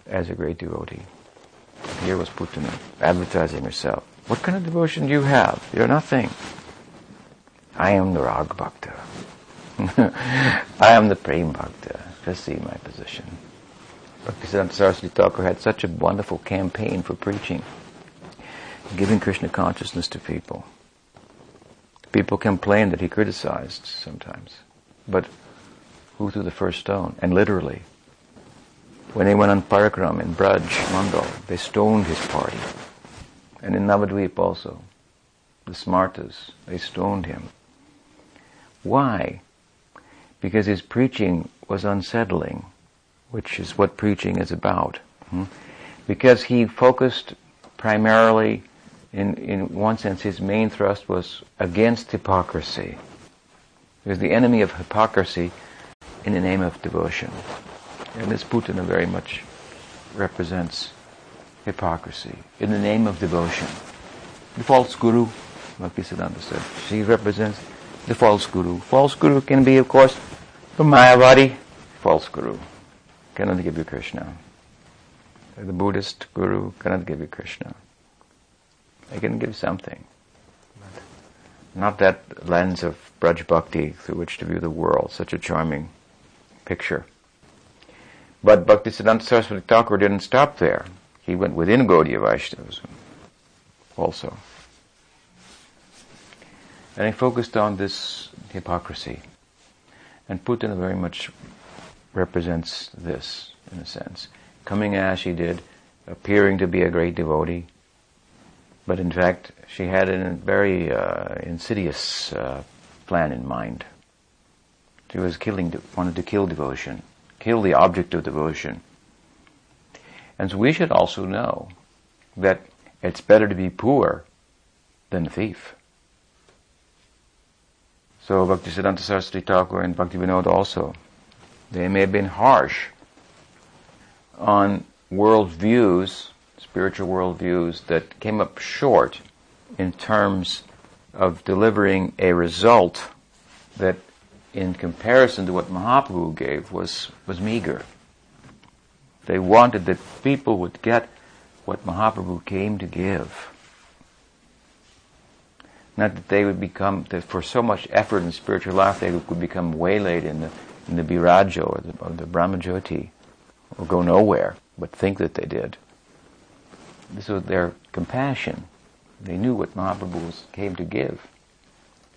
as a great devotee. Here was Putana advertising herself. What kind of devotion do you have? You're nothing. I am the Rag Bhakta. I am the Prem Bhakta. Just see my position. Bhaktisiddhanta Saraswati Thakur had such a wonderful campaign for preaching, giving Krishna consciousness to people. People complained that he criticized sometimes, but who threw the first stone? And literally, when they went on Parikram in Braj, Mandal, they stoned his party. And in Navadvip also, the Smartas, they stoned him. Why? because his preaching was unsettling, which is what preaching is about. Hmm? Because he focused primarily, in, in one sense, his main thrust was against hypocrisy. Was the enemy of hypocrisy in the name of devotion. And this Putana very much represents hypocrisy in the name of devotion. The false guru, Bhaktisiddhanta said, she represents the false guru. False guru can be, of course, the Mayavadi false guru. Cannot give you Krishna. The Buddhist guru cannot give you Krishna. They can give something. Not that lens of Braj Bhakti through which to view the world, such a charming picture. But Bhaktisiddhanta Saraswati Thakur didn't stop there. He went within Gaudiya Vaishnavism also. And he focused on this hypocrisy. And Putana very much represents this, in a sense. Coming as he did, appearing to be a great devotee, but in fact, she had a very uh, insidious uh, plan in mind. She was killing, wanted to kill devotion, kill the object of devotion. And so we should also know that it's better to be poor than a thief. So Bhaktisiddhanta Saraswati Thakur and Bhaktivinoda also, they may have been harsh on world views, spiritual world views that came up short in terms of delivering a result that in comparison to what Mahaprabhu gave was, was meager. They wanted that people would get what Mahaprabhu came to give. Not that they would become, that for so much effort in spiritual life they would become waylaid in the, in the Birajo or the, or the Brahmajyoti or go nowhere, but think that they did. This was their compassion. They knew what Mahaprabhu came to give.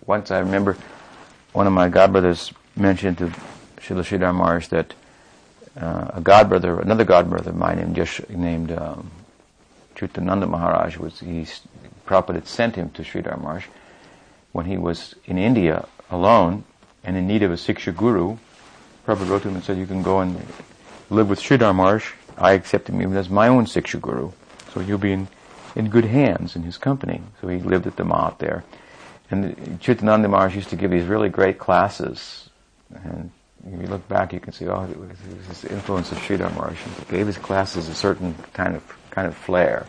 Once I remember one of my godbrothers mentioned to Srila Sridhar Maharaj that uh, a godbrother, another godbrother of mine named, Yash, named um, Chutananda Maharaj was, he, Prabhupada had sent him to Sridhar Maharaj when he was in India alone and in need of a Siksha Guru. Prabhupada wrote to him and said, you can go and live with Sridhar Maharaj. I accepted him even as my own Siksha Guru. So you'll be in, in good hands in his company. So he lived at the Mat there. And Chitananda Maharaj used to give these really great classes. And if you look back, you can see, oh, this influence of Sridhar Maharaj. He gave his classes a certain kind of kind of flair,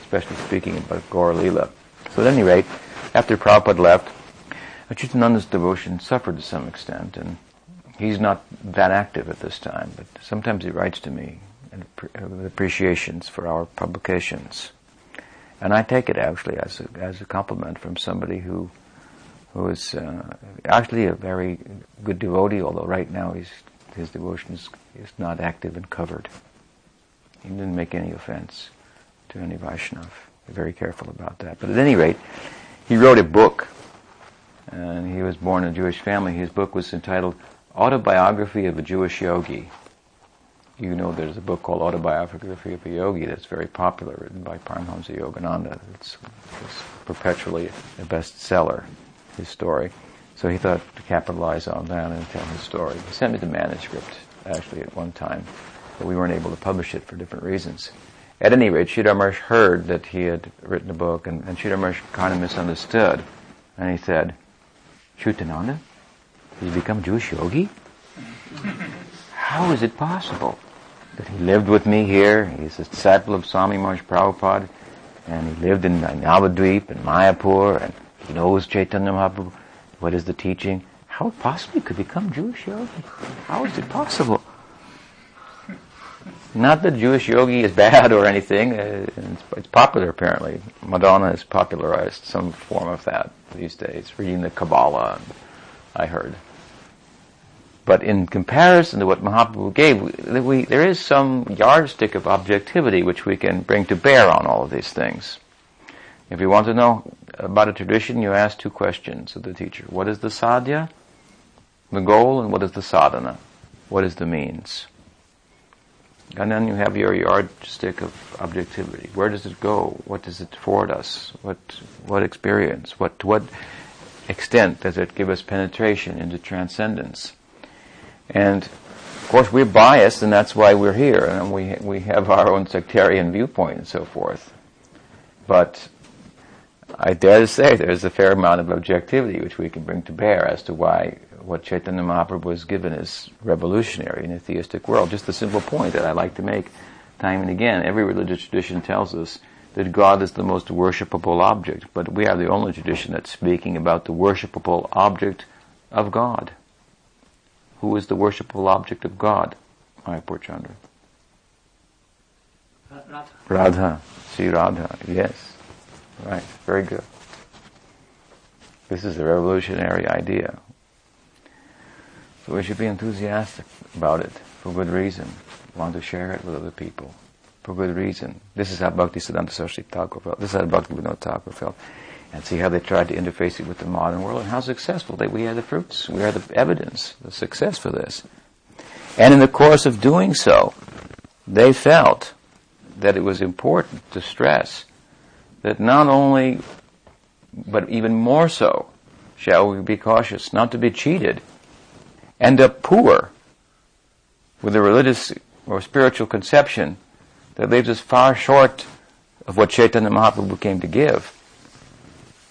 especially speaking about Gaur Leela. So at any rate, after Prabhupada left, Achutananda's devotion suffered to some extent, and he's not that active at this time, but sometimes he writes to me with appreciations for our publications. And I take it actually as a, as a compliment from somebody who who is uh, actually a very good devotee, although right now he's, his devotion is, is not active and covered. He didn't make any offense to any Vaishnav. Be Very careful about that. But at any rate, he wrote a book, and he was born in a Jewish family. His book was entitled Autobiography of a Jewish Yogi. You know there's a book called Autobiography of a Yogi that's very popular, written by Paramahamsa Yogananda. It's, it's perpetually a bestseller, his story. So he thought to capitalize on that and tell his story. He sent me the manuscript, actually, at one time but we weren't able to publish it for different reasons. At any rate, Sridhar heard that he had written a book, and, and Sridhar kind of misunderstood. And he said, Chutananda, you become Jewish yogi? How is it possible that he lived with me here? He's a disciple of Swami Maharaj Prabhupada, and he lived in Navadvip and Mayapur, and he knows Chaitanya Mahaprabhu. What is the teaching? How possibly could become Jewish yogi? How is it possible? Not that Jewish yogi is bad or anything. Uh, it's, it's, popular apparently. Madonna has popularized some form of that these days, reading the Kabbalah, I heard. But in comparison to what Mahaprabhu gave, we, we, there is some yardstick of objectivity which we can bring to bear on all of these things. If you want to know about a tradition, you ask two questions of the teacher. What is the sadhya, the goal, and what is the sadhana? What is the means? And then you have your yardstick of objectivity. Where does it go? What does it afford us? What what experience? What to what extent does it give us penetration into transcendence? And of course we're biased and that's why we're here and we, we have our own sectarian viewpoint and so forth. But I dare to say there's a fair amount of objectivity which we can bring to bear as to why what Chaitanya Mahaprabhu was given is revolutionary in a theistic world. Just the simple point that I like to make time and again. Every religious tradition tells us that God is the most worshipable object, but we are the only tradition that's speaking about the worshipable object of God. Who is the worshipable object of God? Mayapur Chandra. Radha. Radha. Sri Radha. Yes. Right. Very good. This is a revolutionary idea. So we should be enthusiastic about it for good reason. Want to share it with other people for good reason. This is how Bhakti Siddhanta Saraswati Thakur felt. This is how Bhakti Vinod Thakur felt. And see how they tried to interface it with the modern world and how successful they, we are the fruits. We are the evidence, the success for this. And in the course of doing so, they felt that it was important to stress that not only, but even more so, shall we be cautious not to be cheated, end up poor with a religious or spiritual conception that leaves us far short of what Chaitanya Mahaprabhu came to give.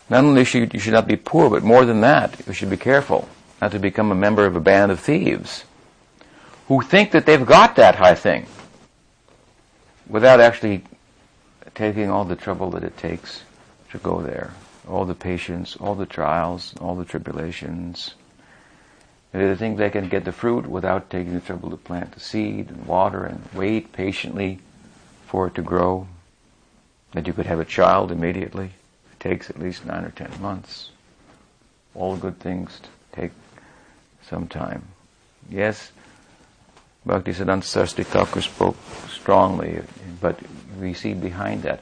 Not only should you should not be poor, but more than that, you should be careful not to become a member of a band of thieves who think that they've got that high thing without actually taking all the trouble that it takes to go there. All the patience, all the trials, all the tribulations. They think they can get the fruit without taking the trouble to plant the seed and water and wait patiently for it to grow, that you could have a child immediately. Takes at least nine or ten months. All good things take some time. Yes, Bhaktisiddhanta Saraswati Thakur spoke strongly, but we see behind that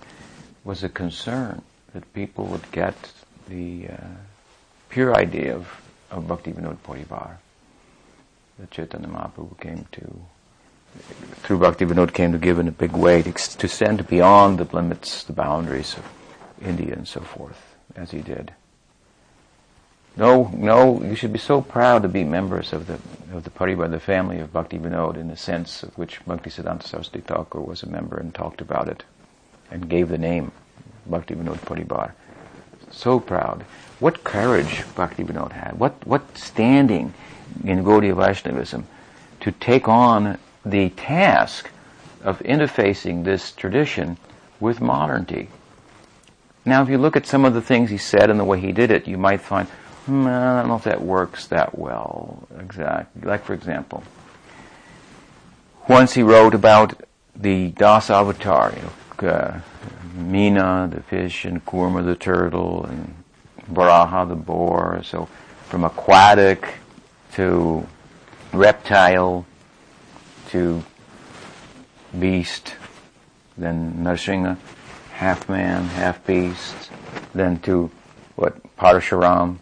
was a concern that people would get the uh, pure idea of, of Bhakti Vinod Parivar that Chaitanya Mahaprabhu came to through Bhakti Vinod came to give in a big way to, to send beyond the limits, the boundaries of India and so forth, as he did. No, no, you should be so proud to be members of the of the Parivar, the family of Bhakti Vinod, in the sense of which Bhakti Siddhanta Saraswati Thakur was a member and talked about it, and gave the name Bhakti Vinod Parivar. So proud. What courage Bhakti Vinod had. What what standing in Gaudiya Vaishnavism to take on the task of interfacing this tradition with modernity. Now, if you look at some of the things he said and the way he did it, you might find, hmm, I don't know if that works that well. Exactly. Like, for example, once he wrote about the Das Avatar, you know, uh, Meena, the fish, and Kurma, the turtle, and Varaha, the boar. So, from aquatic to reptile to beast, then Narsingha, half man, half beast, then to what Parashuram,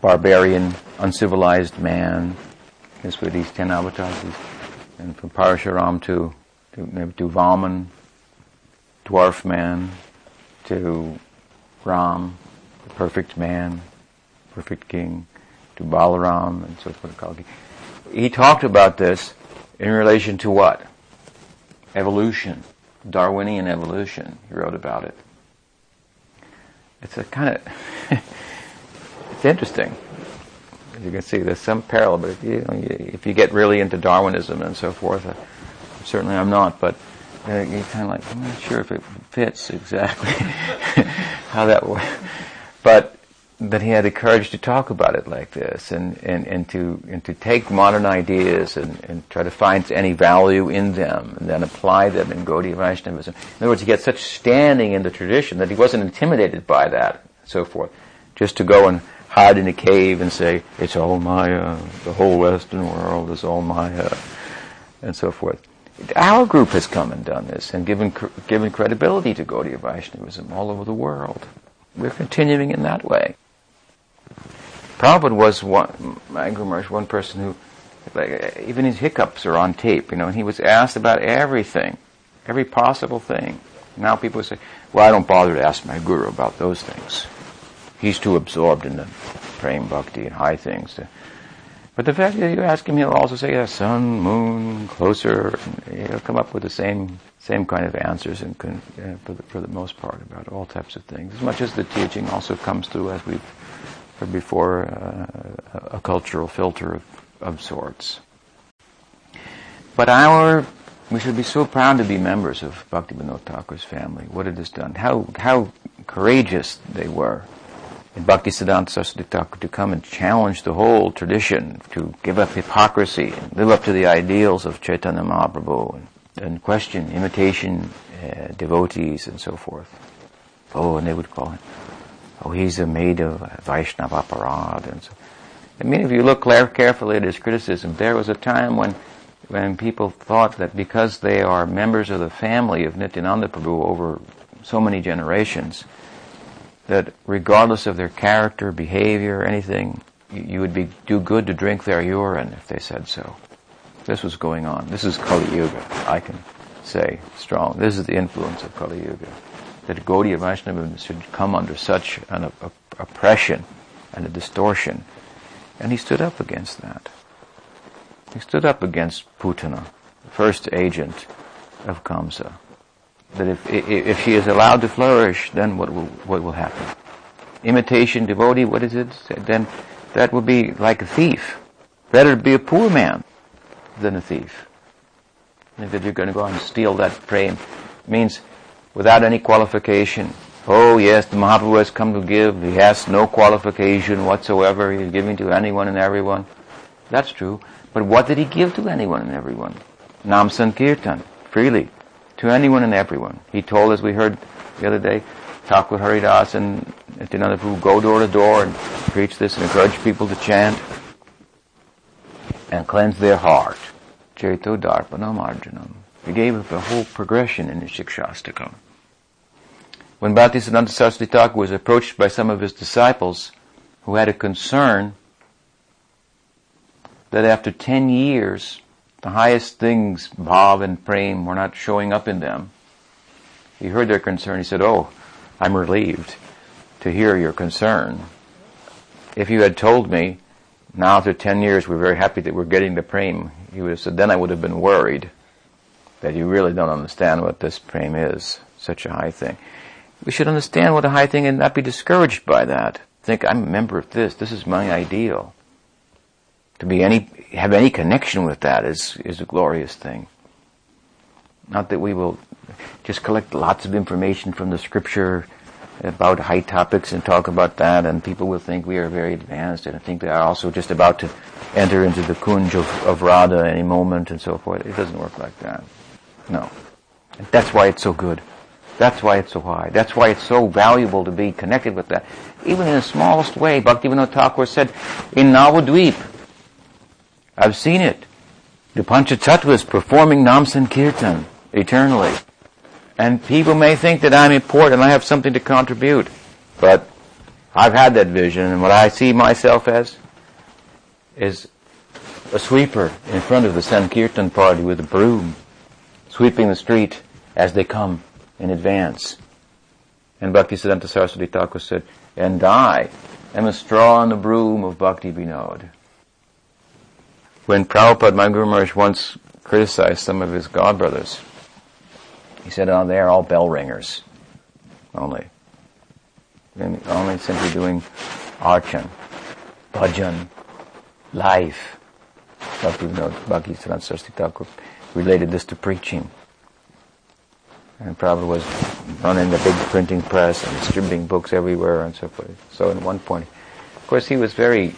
barbarian, uncivilized man. This were these ten avatars, and from Parashuram to to, to Vaman, dwarf man, to Ram, the perfect man, perfect king, to Balaram, and so forth. He talked about this in relation to what? Evolution. Darwinian evolution. He wrote about it. It's a kind of, it's interesting. As you can see, there's some parallel, but if you, if you get really into Darwinism and so forth, uh, certainly I'm not, but uh, you're kind of like, I'm not sure if it fits exactly how that works. But that he had the courage to talk about it like this and, and, and to and to take modern ideas and, and try to find any value in them and then apply them in Gaudiya Vaishnavism. In other words, he had such standing in the tradition that he wasn't intimidated by that and so forth. Just to go and hide in a cave and say, it's all Maya, the whole Western world is all Maya, and so forth. Our group has come and done this and given, given credibility to Gaudiya Vaishnavism all over the world. We're continuing in that way. Prabhupada was one, Angry one person who, like, even his hiccups are on tape, you know, and he was asked about everything, every possible thing. Now people say, well, I don't bother to ask my guru about those things. He's too absorbed in the praying bhakti and high things. But the fact that you ask him, he'll also say, yeah, sun, moon, closer, he'll come up with the same same kind of answers and for, the, for the most part about all types of things. As much as the teaching also comes through, as we've before, uh, a cultural filter of, of sorts. But our, we should be so proud to be members of Bhaktivinoda Thakur's family, what it has done, how, how courageous they were in Bhaktisiddhanta Saraswati Thakur to come and challenge the whole tradition, to give up hypocrisy, and live up to the ideals of Chaitanya Mahaprabhu, and, and question imitation uh, devotees and so forth. Oh, and they would call him, oh, he's a maid of Vaishnava Aparad, and so. I mean, if you look carefully at his criticism, there was a time when when people thought that because they are members of the family of Nityananda Prabhu over so many generations, that regardless of their character, behavior, anything, you would be do good to drink their urine if they said so. This was going on. This is Kali Yuga. I can say strong. This is the influence of Kali Yuga. That Gaudiya Vaishnava should come under such an oppression and a distortion. And he stood up against that. He stood up against Putana, the first agent of Kamsa. That if, if she is allowed to flourish, then what will, what will happen? Imitation devotee, what is it? Then that would be like a thief. Better be a poor man than a thief. If you're going to go and steal that prem, means without any qualification. Oh yes, the Mahaprabhu has come to give. He has no qualification whatsoever. He's giving to anyone and everyone. That's true. But what did he give to anyone and everyone? Nam Sankirtan, freely, to anyone and everyone. He told, as we heard the other day, talk Thakur Haridas and Nityananda Prabhu go door to door and preach this and encourage people to chant and cleanse their heart. Ceto Darpana Marjanam. He gave up a whole progression in the Shikshastakam. When Bhaktisiddhanta Saraswati Thakur was approached by some of his disciples who had a concern that after 10 years, the highest things, bhav and prem, were not showing up in them. He heard their concern. He said, Oh, I'm relieved to hear your concern. If you had told me, now after 10 years we're very happy that we're getting the prem, he would have said, then I would have been worried that you really don't understand what this prem is, such a high thing. We should understand what a high thing and not be discouraged by that. Think, I'm a member of this, this is my ideal to be any have any connection with that is is a glorious thing. Not that we will just collect lots of information from the scripture about high topics and talk about that, and people will think we are very advanced, and I think they are also just about to enter into the kunj of, of Radha any moment and so forth. It doesn't work like that. No. And that's why it's so good. That's why it's so high. That's why it's so valuable to be connected with that. Even in the smallest way, Bhaktivinoda Thakur said, in Navadvip, I've seen it. The Panchattattvas performing Nam Sankirtan eternally. And people may think that I'm important I have something to contribute. But I've had that vision and what I see myself as is a sweeper in front of the Sankirtan party with a broom, sweeping the street as they come in advance. And Bhaktisiddhanta Saraswati Thakur said, and I am a straw on the broom of Bhakti Vinod when Prabhupada, my Maharaj, once criticized some of his godbrothers, he said, oh, they're all bell ringers. Only. Only simply doing archan, bhajan, life. Bhakti Vinod, Bhakti Saraswati Thakur related this to preaching. And Prabhupada was running the big printing press and distributing books everywhere and so forth. So at one point, of course, he was very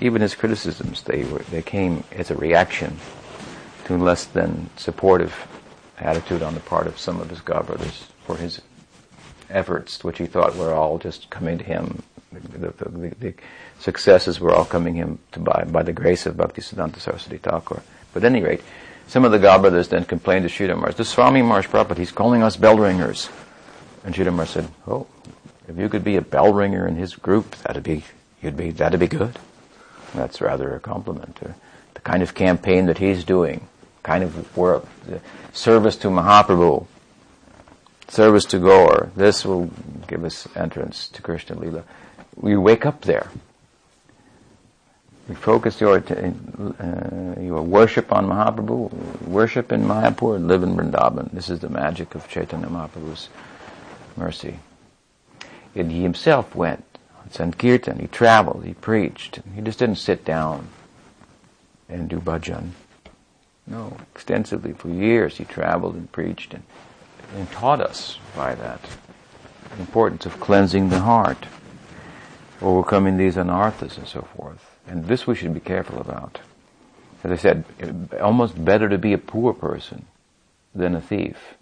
even his criticisms, they were, they came as a reaction to less than supportive attitude on the part of some of his godbrothers for his efforts, which he thought were all just coming to him. The, the, the successes were all coming him to by, by the grace of Bhaktisiddhanta Saraswati Thakur. But at any rate, some of the godbrothers then complained to Sridhar the Swami Maharaj Prabhupada, he's calling us bell ringers. And Sridhar said, oh, if you could be a bell ringer in his group, that'd be You'd be, that'd be good. That's rather a compliment to the kind of campaign that he's doing, kind of work, uh, service to Mahaprabhu, service to Gaur. This will give us entrance to Krishna Lila. We wake up there. Focus your, uh, your worship on Mahaprabhu, worship in Mayapur, live in Vrindavan. This is the magic of Chaitanya Mahaprabhu's mercy. And he himself went on Sankirtan, he traveled, he preached. He just didn't sit down and do bhajan. No, extensively for years he traveled and preached and, and taught us by that the importance of cleansing the heart, overcoming these anarthas and so forth. And this we should be careful about. As I said, almost better to be a poor person than a thief.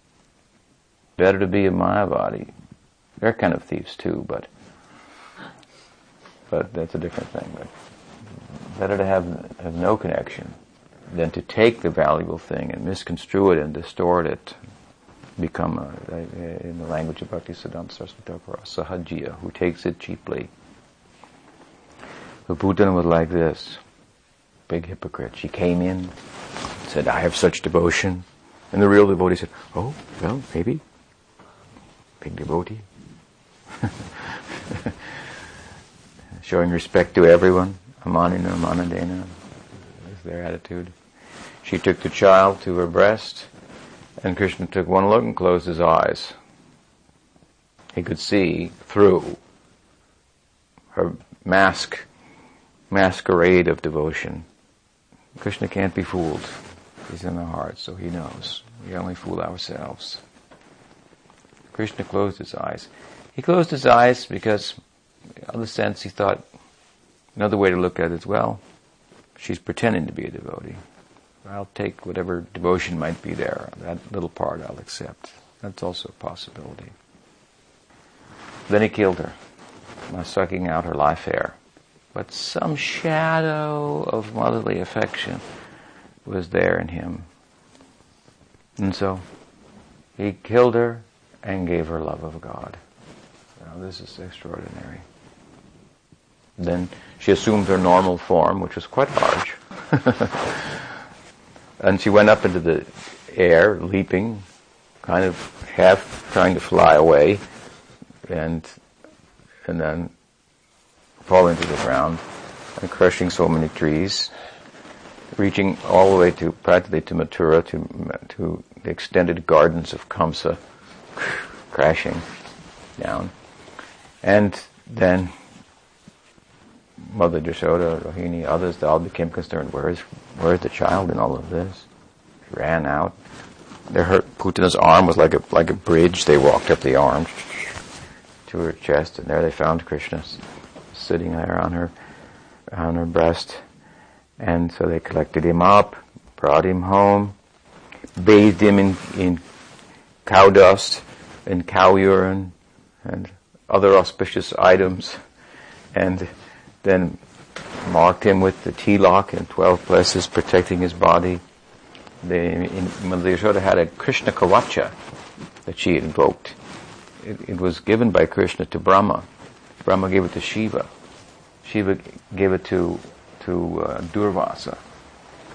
Better to be a Mayavadi. They're kind of thieves too, but but that's a different thing. But better to have have no connection than to take the valuable thing and misconstrue it and distort it, become, a, in the language of Bhakti Siddhanta Saraswati sahajiya, who takes it cheaply. The Putana was like this, big hypocrite. She came in, said, I have such devotion. And the real devotee said, oh, well, maybe. Big devotee. Showing respect to everyone. Amanina, Amanadena is their attitude. She took the child to her breast, and Krishna took one look and closed his eyes. He could see through her mask, masquerade of devotion. Krishna can't be fooled. He's in the heart, so he knows. We only fool ourselves. Krishna closed his eyes. He closed his eyes because, in other sense, he thought, another way to look at it as well, she's pretending to be a devotee. I'll take whatever devotion might be there. That little part I'll accept. That's also a possibility. Then he killed her by sucking out her life air. But some shadow of motherly affection was there in him. And so he killed her and gave her love of God. Now, this is extraordinary. Then she assumed her normal form, which was quite large. And she went up into the air, leaping, kind of half trying to fly away, and and then falling to the ground and crushing so many trees, reaching all the way to practically to Mathura, to to the extended gardens of Kamsa, crashing down, and then Mother Jashoda, Rohini, others, they all became concerned. Where is, where is the child in all of this? She ran out. They hurt Putana's arm was like a like a bridge. They walked up the arm to her chest, and there they found Krishna sitting there on her on her breast. And so they collected him up, brought him home, bathed him in, in cow dust and cow urine and other auspicious items, and then marked him with the tilak in 12 places, protecting his body. The, Mother Yashoda had a Krishna Kavacha that she invoked. It, it, was given by Krishna to Brahma. Brahma gave it to Shiva. Shiva gave it to to uh, Durvasa.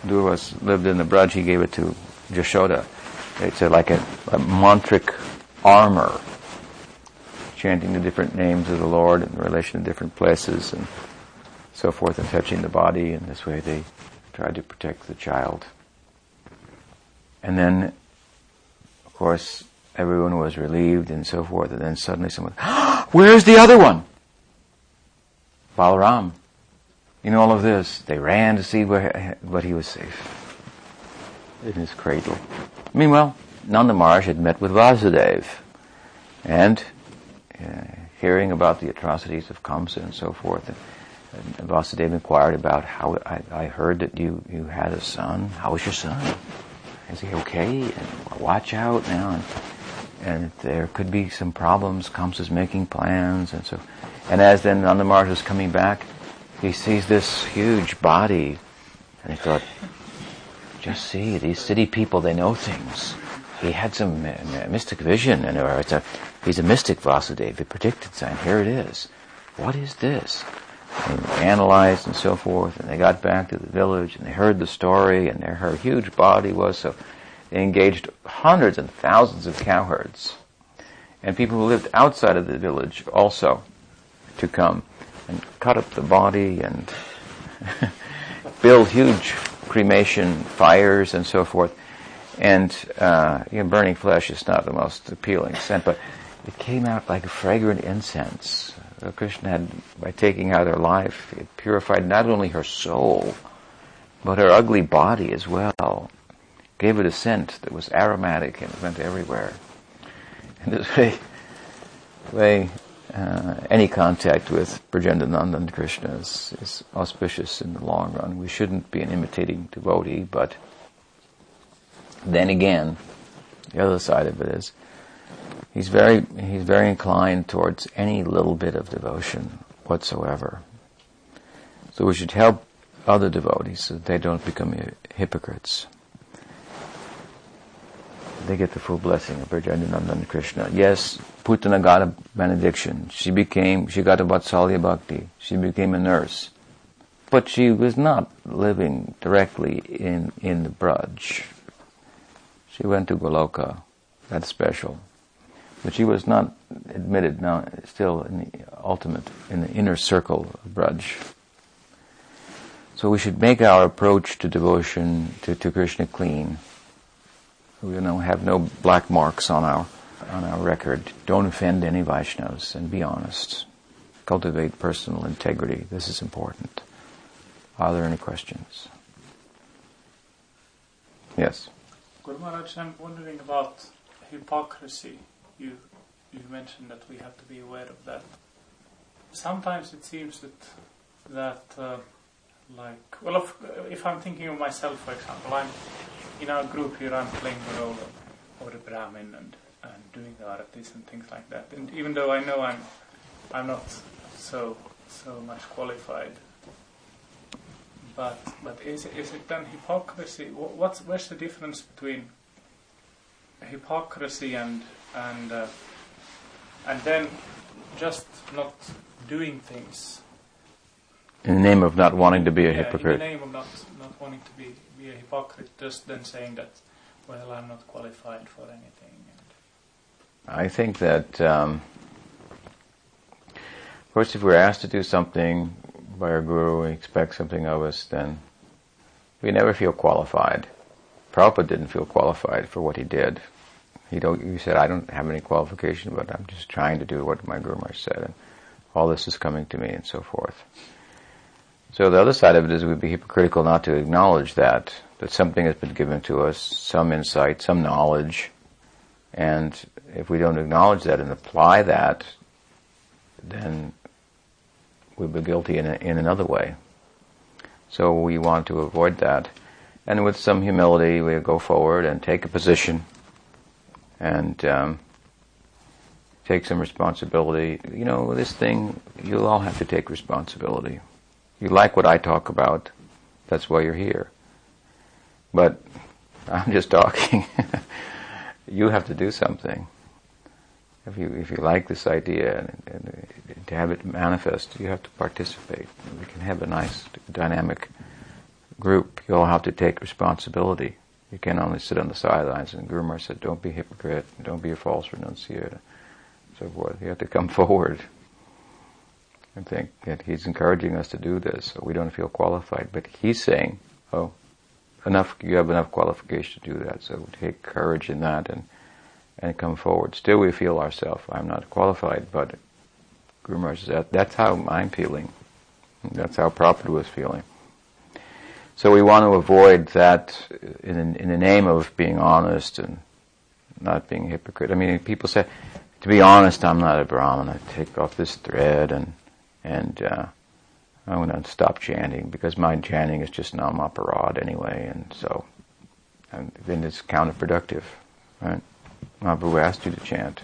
Durvasa lived in the Braj. He gave it to Jashoda. It's a, like a, a mantric armor, chanting the different names of the Lord in relation to different places and so forth and touching the body, and this way they tried to protect the child. And then, of course, everyone was relieved and so forth, and then suddenly someone, where's the other one? Balaram. In all of this, they ran to see where, but he was safe in his cradle. Meanwhile, Nanda had met with Vasudeva, and uh, hearing about the atrocities of Kamsa and so forth, and and Vasudeva inquired about how I, I, heard that you, you had a son. How is your son? Is he okay? And watch out now. And, and there could be some problems. Kamsa's making plans and so. And as then Nanda Maharaj is coming back, he sees this huge body, and he thought, just see these city people. They know things. He had some mystic vision, and a, he's a mystic Vasudeva. He predicted something. Here it is. What is this? and analyzed and so forth. And they got back to the village and they heard the story and their, her huge body was so. They engaged hundreds and thousands of cowherds and people who lived outside of the village also to come and cut up the body and build huge cremation fires and so forth. And uh, you know, burning flesh is not the most appealing scent, but it came out like fragrant incense. Uh, Krishna had, by taking out her life, it purified not only her soul, but her ugly body as well. Gave it a scent that was aromatic and went everywhere. And this way, way uh, any contact with Brajendananda and Krishna is, is auspicious in the long run. We shouldn't be an imitating devotee, but then again, the other side of it is, he's very, he's very inclined towards any little bit of devotion whatsoever. So we should help other devotees so that they don't become hypocrites. They get the full blessing of Brajanananda and Krishna. Yes, Putana got a benediction. She became, she got a Vatsalya Bhakti. She became a nurse. But she was not living directly in, in the Braj. She went to Goloka. That's special. But she was not admitted now, still in the ultimate, in the inner circle of Braj. So we should make our approach to devotion to, to Krishna clean. We don't have no black marks on our on our record. Don't offend any Vaishnavas and be honest. Cultivate personal integrity. This is important. Are there any questions? Yes. Guru Maharaj, I'm wondering about hypocrisy. You you mentioned that we have to be aware of that. Sometimes it seems that that uh, like well, if, if I'm thinking of myself, for example, I'm in our group here. I'm playing the role of, of the Brahmin and and doing the aratis and things like that. And even though I know I'm I'm not so so much qualified, but but is it, is it then hypocrisy? What's where's the difference between hypocrisy and and uh, and then just not doing things in the name of not wanting to be a yeah, hypocrite. In the name of not not wanting to be be a hypocrite, just then saying that well I'm not qualified for anything. I think that, um, of course, if we're asked to do something by our guru, we expect something of us, then we never feel qualified. Prabhupada didn't feel qualified for what he did. He, he said, I don't have any qualification, but I'm just trying to do what my Guru Maharaj said, and all this is coming to me, and so forth. So the other side of it is we'd be hypocritical not to acknowledge that, that something has been given to us, some insight, some knowledge, and if we don't acknowledge that and apply that, then we'd be guilty in, a, in another way. So we want to avoid that. And with some humility, we go forward and take a position and um, take some responsibility. You know, this thing, you'll all have to take responsibility. You like what I talk about, that's why you're here. But I'm just talking. you have to do something. If you if you like this idea and, and, to have it manifest, you have to participate. We can have a nice dynamic group. You all have to take responsibility. You can't only sit on the sidelines. And Guru Maharaj said, "Don't be a hypocrite. Don't be a false renunciator." So forth. You have to come forward. I think that he's encouraging us to do this, so we don't feel qualified. But he's saying, "Oh, enough, you have enough qualification to do that. So take courage in that and, and come forward. Still we feel ourselves, I'm not qualified, but Guru Maharaj says, that, that's how I'm feeling. That's how Prabhupada was feeling. So we want to avoid that in, in the name of being honest and not being hypocrite. I mean, people say, to be honest, I'm not a Brahmin. I take off this thread and, and, uh, I'm going to stop chanting because my chanting is just namaparad anyway, and so and then it's counterproductive, right? Mahaprabhu asked you to chant,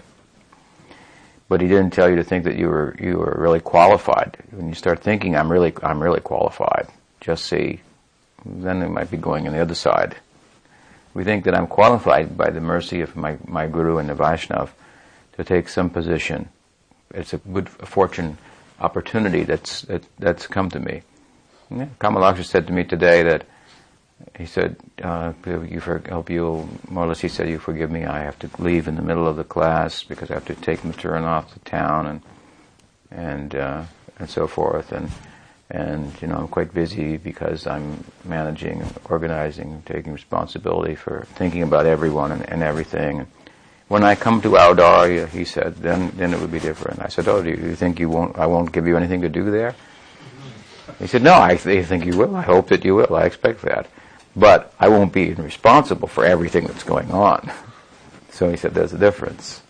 but he didn't tell you to think that you were you were really qualified. When you start thinking, "I'm really I'm really qualified," just see, then it might be going on the other side. We think that I'm qualified by the mercy of my my guru and the Vaishnav to take some position. It's a good fortune opportunity that's that, that's come to me. Yeah. Kamalaksha said to me today that he said, uh, "You for, hope you more or less." He said, "You forgive me. I have to leave in the middle of the class because I have to take Maturin off to town and and uh, and so forth." And and you know I'm quite busy because I'm managing, organizing, taking responsibility for thinking about everyone and, and everything. When I come to Audarya, he said, then then it would be different. I said, oh, do you think you won't? I won't give you anything to do there? He said, no, I th- think you will. I hope that you will. I expect that, but I won't be responsible for everything that's going on. So he said, there's a difference.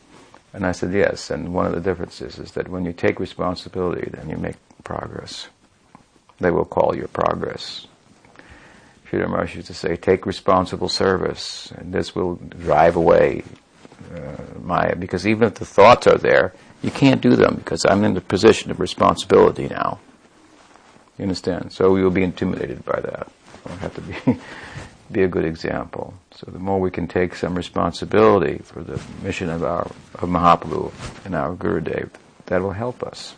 And I said, yes. And one of the differences is that when you take responsibility, then you make progress. They will call your progress. Sridhar Maharaj used to say, take responsible service, and this will drive away uh, Maya, because even if the thoughts are there, you can't do them because I'm in the position of responsibility now. You understand? So we will be intimidated by that. We have to be be a good example. So the more we can take some responsibility for the mission of our of Mahaprabhu and our Gurudev, that will help us.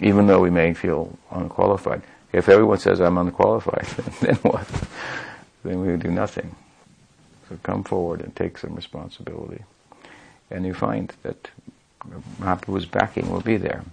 Even though we may feel unqualified. If everyone says I'm unqualified, then what? Then we will do nothing. Come forward and take some responsibility. And you find that Mahaprabhu's backing will be there.